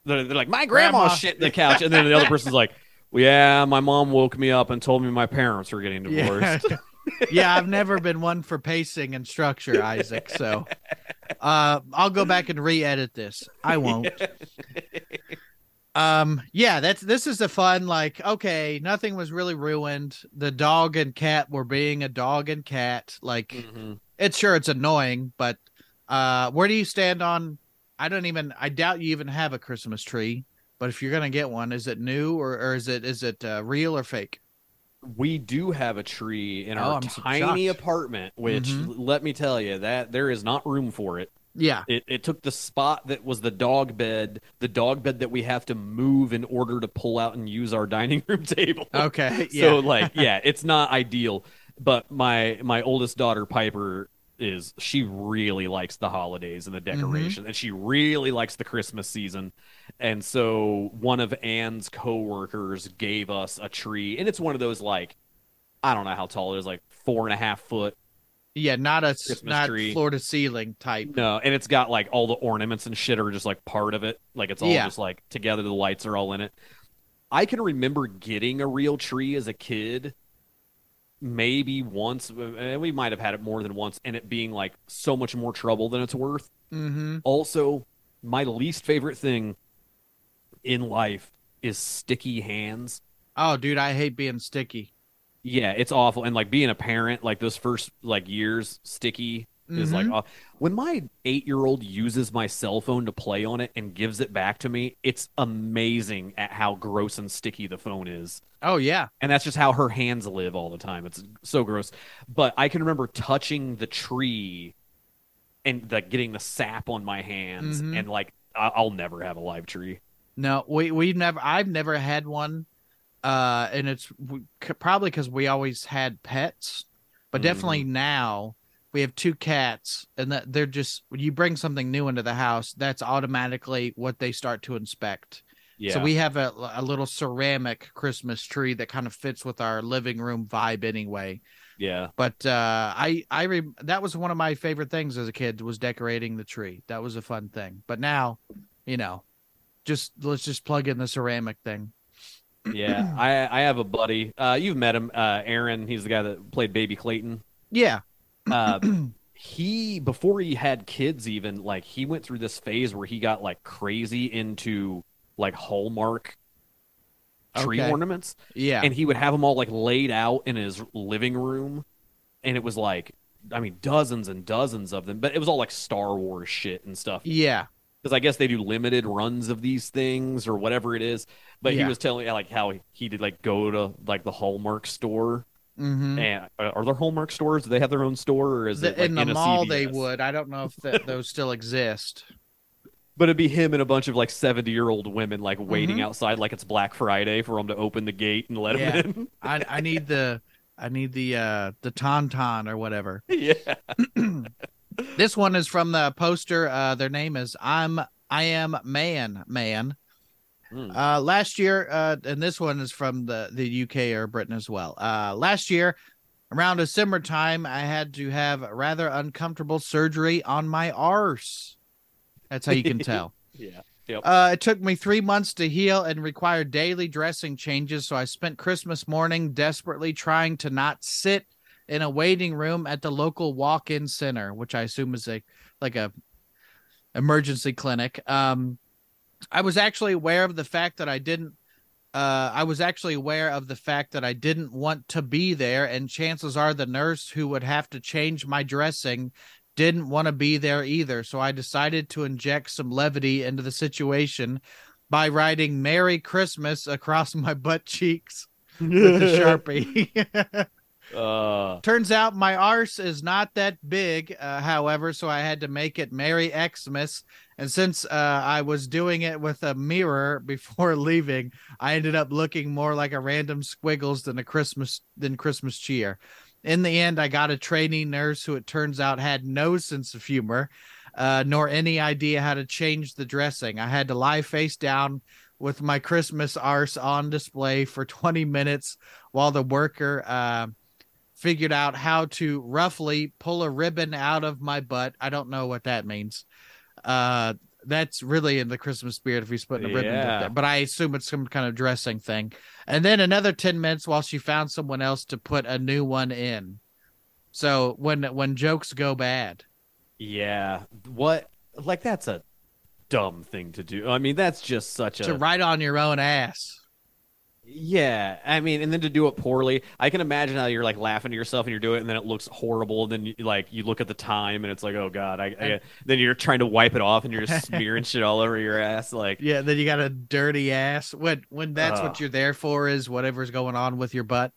They're, they're like, "My grandma, Grandma." shit in the couch," and then the other person's like, "Well, yeah, my mom woke me up and told me my parents were getting divorced." yeah, I've never been one for pacing and structure, Isaac. So uh I'll go back and re-edit this. I won't. Um yeah, that's this is a fun like okay, nothing was really ruined. The dog and cat were being a dog and cat. Like Mhm. it's sure it's annoying, but uh where do you stand on I don't even I doubt you even have a Christmas tree, but if you're going to get one, is it new or or is it is it uh, real or fake? We do have a tree in Oh, our I'm tiny shocked. apartment, which Mhm. let me tell you that there is not room for it. Yeah. It, it took the spot that was the dog bed, the dog bed that we have to move in order to pull out and use our dining room table. Okay. Yeah. So like, yeah, it's not ideal. But my my oldest daughter Piper is she really likes the holidays and the Mm-hmm. decoration, and she really likes the Christmas season. And so one of Anne's coworkers gave us a tree, and it's one of those like, I don't know how tall it is, like four and a half foot Yeah, not a Christmas not tree. floor to ceiling type. No, and it's got like all the ornaments and shit are just like part of it. Like it's all Yeah. just like together. The lights are all in it. I can remember getting a real tree as a kid, maybe once. and We might have had it more than once, and it being like so much more trouble than it's worth. Mm-hmm. Also, my least favorite thing in life is sticky hands. Oh, dude, I hate being sticky. Yeah, it's awful. And like being a parent, like those first like years, sticky is like Mhm. aw- when my eight year old uses my cell phone to play on it and gives it back to me. It's amazing at how gross and sticky the phone is. Oh yeah. And that's just how her hands live all the time. It's so gross. But I can remember touching the tree and like getting the sap on my hands, Mhm. and like I- I'll never have a live tree. No, we we've never. I've never had one, uh, and it's w- c- probably because we always had pets, but definitely now we have two cats, and that they're just when you bring something new into the house, that's automatically what they start to inspect. Yeah. So we have a, a little ceramic Christmas tree that kind of fits with our living room vibe anyway. yeah. But uh, I I re- that was one of my favorite things as a kid was decorating the tree. That was a fun thing. But now, you know, just let's just plug in the ceramic thing. Yeah. I I have a buddy. Uh, you've met him, uh, Aaron. He's the guy that played Baby Clayton. Yeah. Uh, he before he had kids even like he went through this phase where he got like crazy into like hallmark tree Okay. ornaments Yeah. and he would have them all like laid out in his living room and it was like i mean dozens and dozens of them but it was all like star wars shit and stuff yeah. because i guess they do limited runs of these things or whatever it is but Yeah. he was telling me like how he did like go to like the hallmark store Mm-hmm. and are there hallmark stores do they have their own store or is it like, in the a mall, they would. I don't know if that those still exist. But it'd be him and a bunch of like seventy year old women like waiting Mhm. outside like it's Black Friday for him to open the gate and let Yeah. him in. I I need the I need the uh the tauntaun or whatever. yeah. This one is from the poster. Uh, their name is I'm I am man man. Hmm. Uh, last year, uh, and this one is from the the UK or Britain as well. Uh, last year, around a December time, I had to have a rather uncomfortable surgery on my arse. That's how you can tell. Yeah. Yep. Uh, it took me three months to heal and required daily dressing changes. So I spent Christmas morning desperately trying to not sit in a waiting room at the local walk-in center, which I assume is a like a emergency clinic. Um, I was actually aware of the fact that I didn't. Uh, I was actually aware of the fact that I didn't want to be there, and chances are the nurse who would have to change my dressing didn't want to be there either. So I decided to inject some levity into the situation by writing Merry Christmas across my butt cheeks with the Sharpie. Uh, Turns out my arse is not that big, uh, however, so I had to make it Merry Xmas. And since uh, I was doing it with a mirror before leaving, I ended up looking more like a random squiggles than a Christmas than Christmas cheer. In the end, I got a trainee nurse who it turns out had no sense of humor, uh, nor any idea how to change the dressing. I had to lie face down with my Christmas arse on display for 20 minutes while the worker uh, figured out how to roughly pull a ribbon out of my butt. I don't know what that means. Uh, that's really in the Christmas spirit if he's putting a ribbon Yeah. there, but I assume it's some kind of dressing thing. And then another 10 minutes while she found someone else to put a new one in. So when when jokes go bad, yeah. What? Like that's a dumb thing to do. I mean, that's just such a to write on your own ass. Yeah. I mean, and then to do it poorly. I can imagine how you're like laughing to yourself and you're doing it, and then it looks horrible. And then you, like you look at the time and it's like, oh god. I, I then you're trying to wipe it off and you're just smearing shit all over your ass. Like Yeah, then you got a dirty ass. When when that's Ugh. what you're there for is whatever's going on with your butt.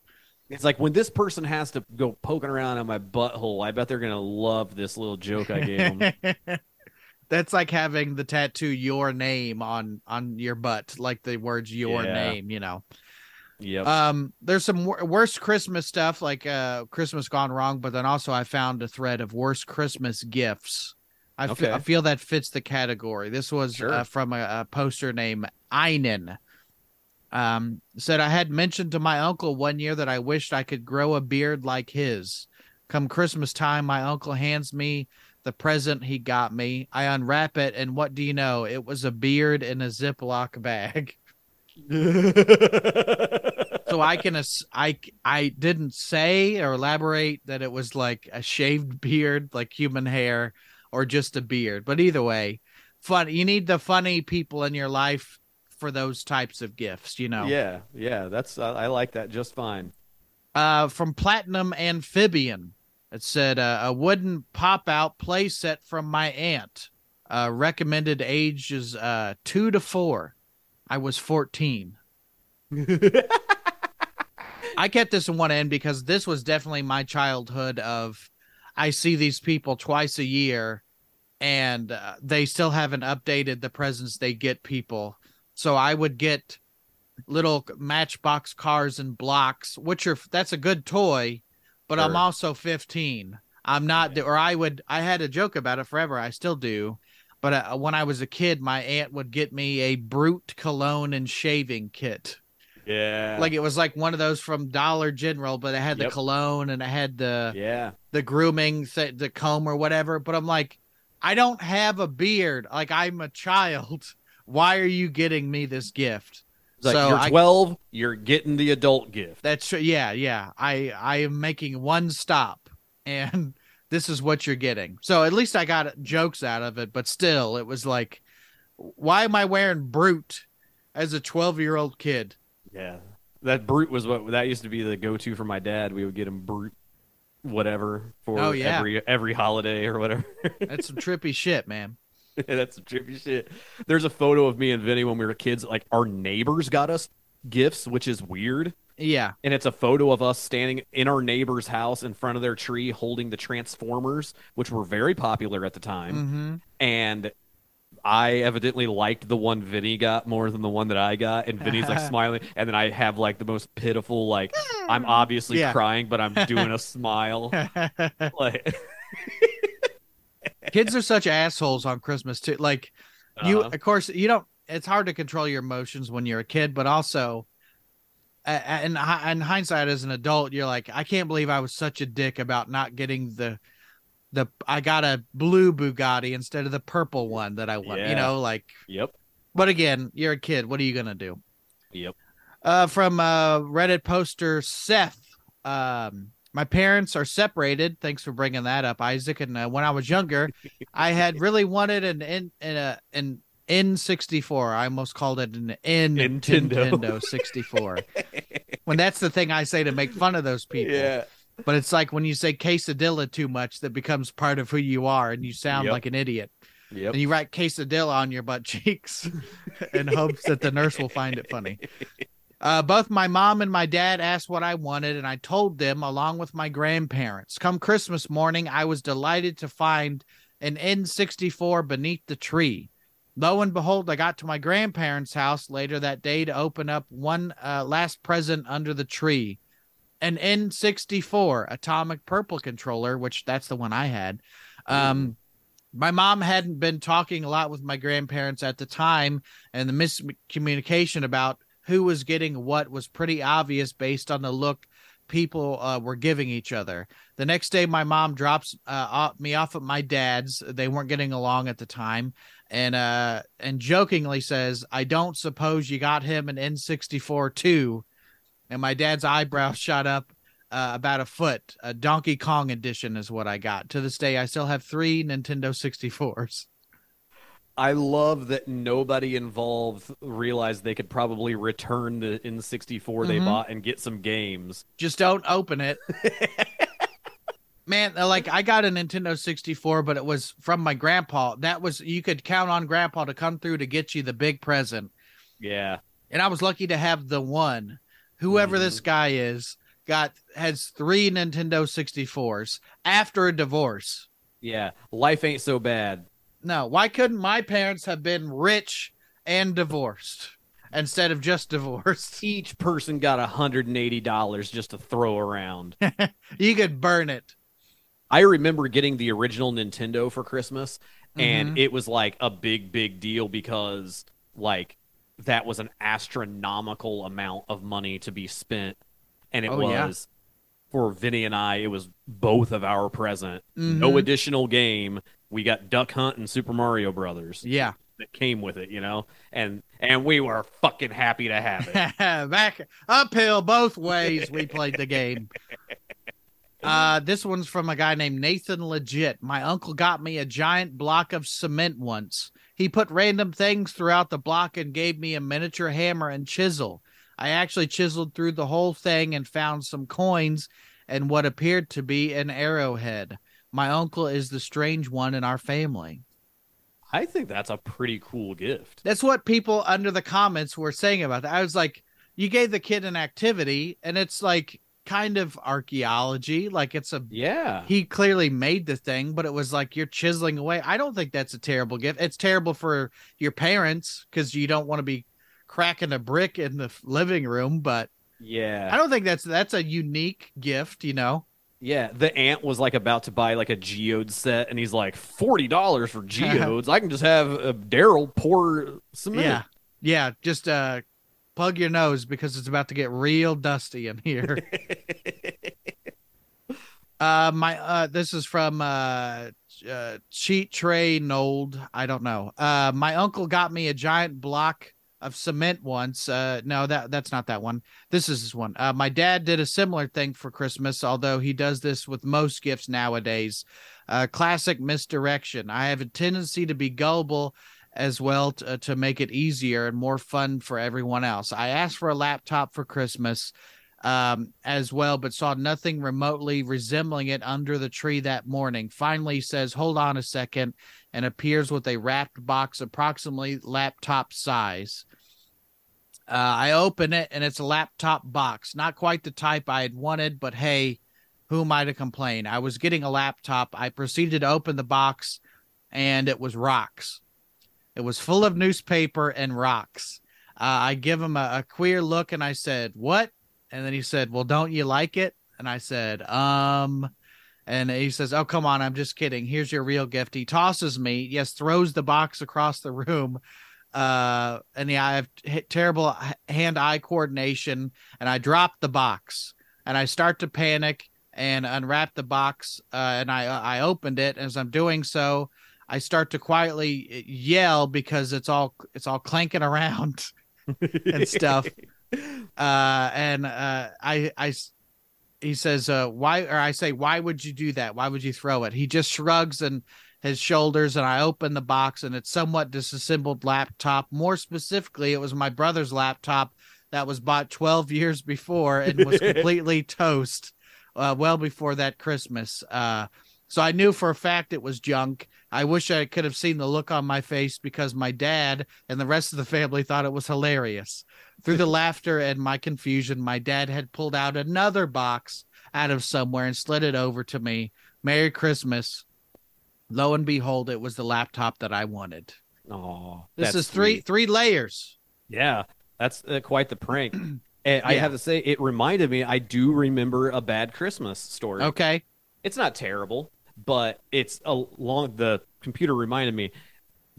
it's like when this person has to go poking around on my butthole. I bet they're gonna love this little joke I gave them. That's like having the tattoo your name on on your butt, like the words your Yeah. name, you know. Yep. Um there's some wor- worst Christmas stuff like uh Christmas gone wrong, but then also I found a thread of worst Christmas gifts. I, Okay. I feel that fits the category. This was Sure. uh, from a, a poster named Einen. Um, said I had mentioned to my uncle one year that I wished I could grow a beard like his. Come Christmas time, my uncle hands me the present he got me. I unwrap it, and what do you know? It was a beard in a Ziploc bag. So I can, ass- I, I didn't say or elaborate that it was like a shaved beard, like human hair, or just a beard. But either way, fun. You need the funny people in your life for those types of gifts, you know. Yeah, yeah. That's I, I like that just fine. uh, from Platinum Amphibian. It said uh, a wooden pop out play set from my aunt. Uh, recommended ages uh, two to four. I was 14. I kept this in one end because this was definitely my childhood of I see these people twice a year and uh, they still haven't updated the presents they get people. So I would get little matchbox cars and blocks, which are that's a good toy, but I'm also 15. I'm not, or I would, I had a joke about it forever. I still do. But uh, when I was a kid, my aunt would get me a Brut cologne and shaving kit. Yeah. Like it was like one of those from Dollar General, but it had the cologne and it had the yeah. the grooming, th- the comb or whatever. But I'm like, I don't have a beard. Like I'm a child. Why are you getting me this gift? It's like So you're I- 12, you're getting the adult gift. That's true. Yeah, yeah. I I am making one stop, and this is what you're getting. So at least I got jokes out of it, but still, it was like, why am I wearing Brut as a 12 year old kid? Yeah. That Brut was what that used to be the go-to for my dad. We would get him Brut whatever for Oh, yeah. every every holiday or whatever. That's some trippy shit, man. That's some trippy shit. There's a photo of me and Vinny when we were kids. Like our neighbors got us gifts, which is weird. Yeah. And it's a photo of us standing in our neighbor's house in front of their tree holding the Transformers, which were very popular at the time. hmm And I evidently liked the one Vinny got more than the one that I got. And Vinny's like smiling. And then I have like the most pitiful, like, I'm obviously Yeah. crying, but I'm doing a smile. Like, Kids are such assholes on Christmas too. Like you, uh-huh. of course, you don't. It's hard to control your emotions when you're a kid, but also, and in hindsight, as an adult, you're like, I can't believe I was such a dick about not getting the, the. I got a blue Bugatti instead of the purple one that I want. You know, like. Yep. But again, you're a kid. What are you gonna do? Yep. Uh, from uh, Reddit poster Seth. Um, my parents are separated. Thanks for bringing that up, Isaac. And uh, when I was younger, I had really wanted an in in a an N64. I almost called it an N Nintendo. Nintendo 64. when that's the thing I say to make fun of those people. Yeah. But it's like when you say quesadilla too much, that becomes part of who you are, and you sound Yep. like an idiot. Yep. And you write quesadilla on your butt cheeks in hopes that the nurse will find it funny. Uh, both my mom and my dad asked what I wanted, and I told them along with my grandparents. Come Christmas morning, I was delighted to find an N64 beneath the tree. Lo and behold, I got to my grandparents' house later that day to open up one uh, last present under the tree an N64 Atomic Purple controller, which that's the one I had. Um, my mom hadn't been talking a lot with my grandparents at the time, and the miscommunication about who was getting what was pretty obvious based on the look people uh, were giving each other. The next day, my mom drops uh, off- me off at my dad's. They weren't getting along at the time, and uh, and jokingly says, "I don't suppose you got him an N64 too." And my dad's eyebrow shot up uh, about a foot. A Donkey Kong edition is what I got. To this day, I still have three Nintendo 64s. I love that nobody involved realized they could probably return the N64 they Mhm. bought and get some games. Just don't open it. Man, uh, like I got a Nintendo 64, but it was from my grandpa. That was you could count on grandpa to come through to get you the big present. Yeah. And I was lucky to have the one. Whoever this guy is got has three Nintendo 64s after a divorce. Yeah. Life ain't so bad. No, why couldn't my parents have been rich and divorced instead of just divorced? Each person got $180 just to throw around. You could burn it. I remember getting the original Nintendo for Christmas, and Mhm. it was like a big, big deal because like that was an astronomical amount of money to be spent, and it Oh, yeah. was for Vinny and I. It was both of our present. No Mhm. additional game. We got Duck Hunt and Super Mario Brothers Yeah. that came with it, you know, and and we were fucking happy to have it. Back uphill both ways we played the game. Uh this one's from a guy named Nathan Legit. My uncle got me a giant block of cement once. He put random things throughout the block and gave me a miniature hammer and chisel. I actually chiseled through the whole thing and found some coins and what appeared to be an arrowhead. My uncle is the strange one in our family. I think that's a pretty cool gift. That's what people under the comments were saying about that. I was like, you gave the kid an activity, and it's like kind of archaeology. Like it's a Yeah. he clearly made the thing, but it was like you're chiseling away. I don't think that's a terrible gift. It's terrible for your parents because you don't want to be cracking a brick in the living room, but Yeah. I don't think that's that's a unique gift, you know. Yeah, the ant was like about to buy like a geode set, and he's like forty dollars for geodes. I can just have uh, Daryl pour cement. Yeah. Yeah, just uh plug your nose because it's about to get real dusty in here. Uh, my uh, this is from uh, uh, Cheat Tray Nold. I don't know. Uh, my uncle got me a giant block of cement once. Uh, no, that that's not that one. This is this one. Uh, my dad did a similar thing for Christmas, although he does this with most gifts nowadays. Uh, classic misdirection. I have a tendency to be gullible as well to, uh, to make it easier and more fun for everyone else. I asked for a laptop for Christmas um, as well, but saw nothing remotely resembling it under the tree that morning. Finally says, Hold on a second, and appears with a wrapped box approximately laptop size. Uh, I open it, and it's a laptop box. Not quite the type I had wanted, but hey, who am I to complain? I was getting a laptop. I proceeded to open the box, and it was rocks. It was full of newspaper and rocks. Uh, I give him a, a queer look, and I said, What? And then he said, Well, don't you like it? And I said, Um, and he says, Oh, come on, I'm just kidding. Here's your real gift. He tosses me, yes, throws the box across the room. Uh, and yeah, I have t- terrible hand eye coordination, and I drop the box and I start to panic and unwrap the box. Uh, and I, I opened it. As I'm doing so, I start to quietly yell because it's all, it's all clanking around and stuff. Uh and uh i i he says uh why or i say why would you do that? Why would you throw it? He just shrugs and his shoulders and i open the box and it's somewhat disassembled laptop. More specifically it was my brother's laptop that was bought 12 years before and was completely toast uh, well before that Christmas. Uh, so I knew for a fact it was junk. I wish I could have seen the look on my face because my dad and the rest of the family thought it was hilarious. Through the laughter and my confusion, my dad had pulled out another box out of somewhere and slid it over to me. Merry Christmas. Lo and behold, it was the laptop that I wanted. Oh, This is three three layers. Yeah, that's uh, quite the prank. and I have to say, it reminded me. I do remember a bad Christmas story. Okay. It's not terrible, but it's a long. The computer reminded me.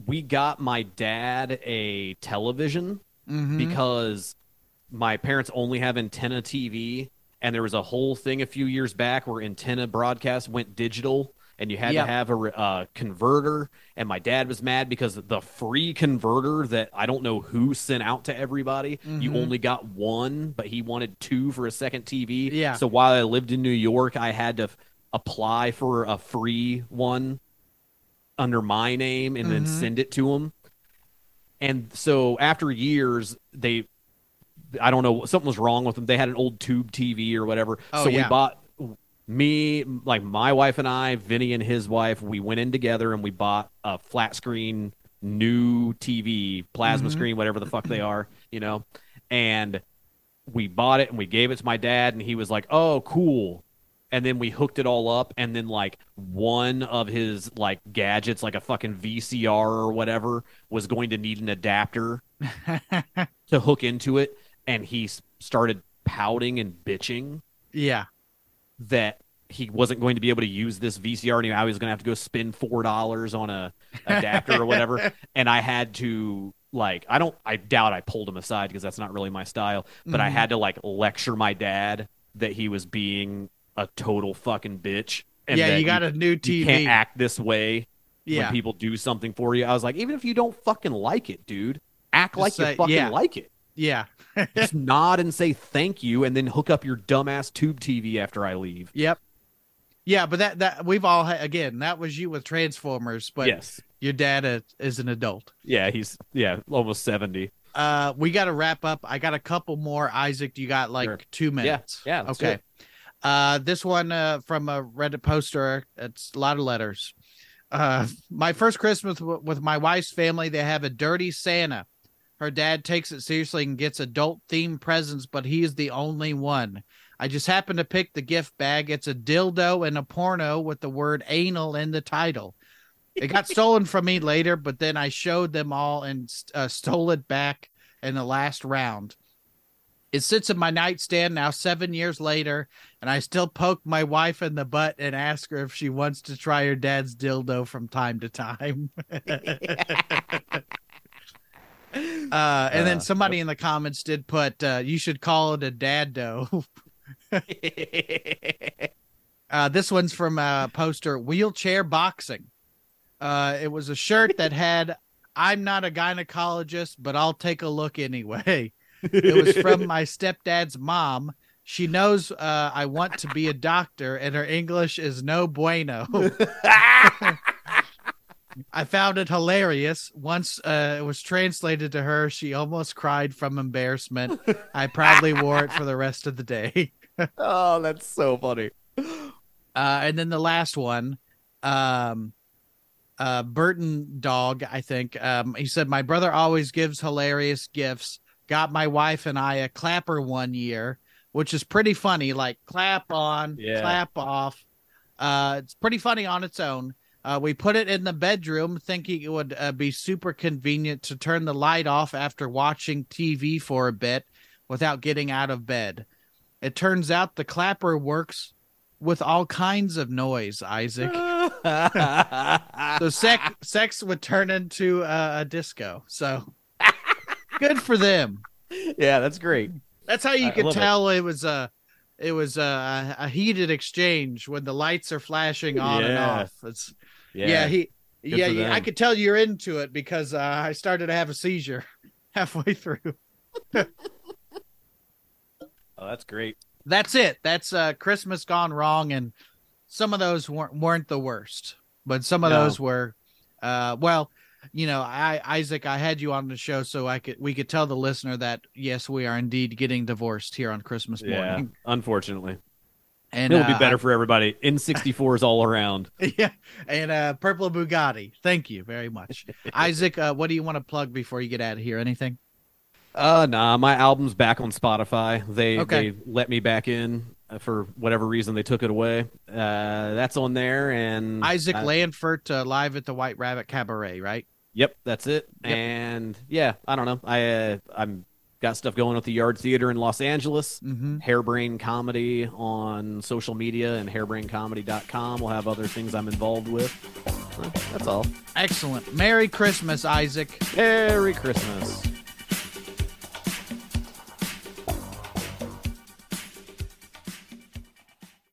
We got my dad a television Mhm. because my parents only have antenna TV, and there was a whole thing a few years back where antenna broadcast went digital, and you had Yep. to have a uh, converter. And my dad was mad because the free converter that I don't know who sent out to everybody, you Mhm. only got one, but he wanted two for a second TV. Yeah. So while I lived in New York, I had to apply for a free one under my name and then Mhm. send it to him. And so after years, they, I don't know, something was wrong with them. They had an old tube TV or whatever. Oh, so yeah. we bought me, like my wife and I, Vinny and his wife, we went in together and we bought a flat screen new TV, plasma Mhm. screen, whatever the fuck they are, you know. And we bought it and we gave it to my dad and he was like, "Oh, cool." And then we hooked it all up and then like one of his like gadgets like a fucking VCR or whatever was going to need an adapter to hook into it and he started pouting and bitching yeah. that he wasn't going to be able to use this VCR and how he was going to have to go spend four dollars on a adapter or whatever. And I had to like I don't I doubt I pulled him aside because that's not really my style. But I Mhm. had to like lecture my dad that he was being a total fucking bitch. And yeah, you got a new TV. you can't act this way yeah. when people do something for you. I was like, even if you don't fucking like it, dude, act Just like say- you fucking yeah. like it. yeah. Just nod and say thank you, and then hook up your dumbass tube TV after I leave. Yep. Yeah, but that that we've all had again. That was you with Transformers, but yes, your dad is, is an adult. yeah, he's yeah, almost seventy. Uh, we got to wrap up. I got a couple more. Isaac, you got like Sure. two minutes. yeah, do okay. Uh, this one uh, from a Reddit poster. It's a lot of letters. Uh, my first Christmas w- with my wife's family, they have a dirty Santa. Her dad takes it seriously and gets adult themed presents, but he is the only one. I just happened to pick the gift bag. It's a dildo and a porno with the word anal in the title. It got stolen from me later, but then I showed them all and uh, stole it back in the last round. It sits in my nightstand now, seven years later, and I still poke my wife in the butt and ask her if she wants to try her dad's dildo from time to time. Uh, and then Uh, somebody in the comments did put, uh, "You should call it a dad dough." uh, this one's from a poster, wheelchair boxing. Uh, it was a shirt that had, "I'm not a gynecologist, but I'll take a look anyway." It was from my stepdad's mom. She knows uh, I want to be a doctor, and her English is no bueno. I found it hilarious. Once uh, it was translated to her, she almost cried from embarrassment. I proudly wore it for the rest of the day. oh, that's so funny. Uh, and then the last one, um, uh, Burton Dog, I think. Um, he said, My brother always gives hilarious gifts. Got my wife and I a clapper one year, which is pretty funny. Like clap on, Yeah. clap off. Uh, it's pretty funny on its own. Uh, we put it in the bedroom, thinking it would uh, be super convenient to turn the light off after watching TV for a bit without getting out of bed. It turns out the clapper works with all kinds of noise, Isaac. So sex sex would turn into uh, a disco. So good for them. yeah, that's great. That's how you I could love it. tell it. was a it was a, a heated exchange when the lights are flashing on and off. It's Yeah, yeah, he Good yeah, yeah, I could tell you're into it because uh, I started to have a seizure halfway through. oh, that's great. That's it. That's uh, Christmas gone wrong, and some of those weren't weren't the worst, but some of No. those were. Uh, well, you know, I Isaac, I had you on the show so I could we could tell the listener that yes, we are indeed getting divorced here on Christmas Yeah, morning. unfortunately. And It'll be uh, better for everybody. N64 is all around. yeah, and uh, Purple Bugatti. Thank you very much, Isaac. Uh, what do you want to plug before you get out of here? Anything? Uh, nah, my album's back on Spotify. They Okay. they let me back in uh, for whatever reason they took it away. Uh, that's on there, and Isaac I- Landfort uh, live at the White Rabbit Cabaret, right? Yep, that's it. Yep. And yeah, I don't know. I uh, I'm got stuff going with the Yard Theater in Los Angeles. Mm-hmm. Hairbrain Comedy on social media and hairbraincomedy.com. We'll have other things I'm involved with. That's all. Excellent. Merry Christmas, Isaac. Merry Christmas.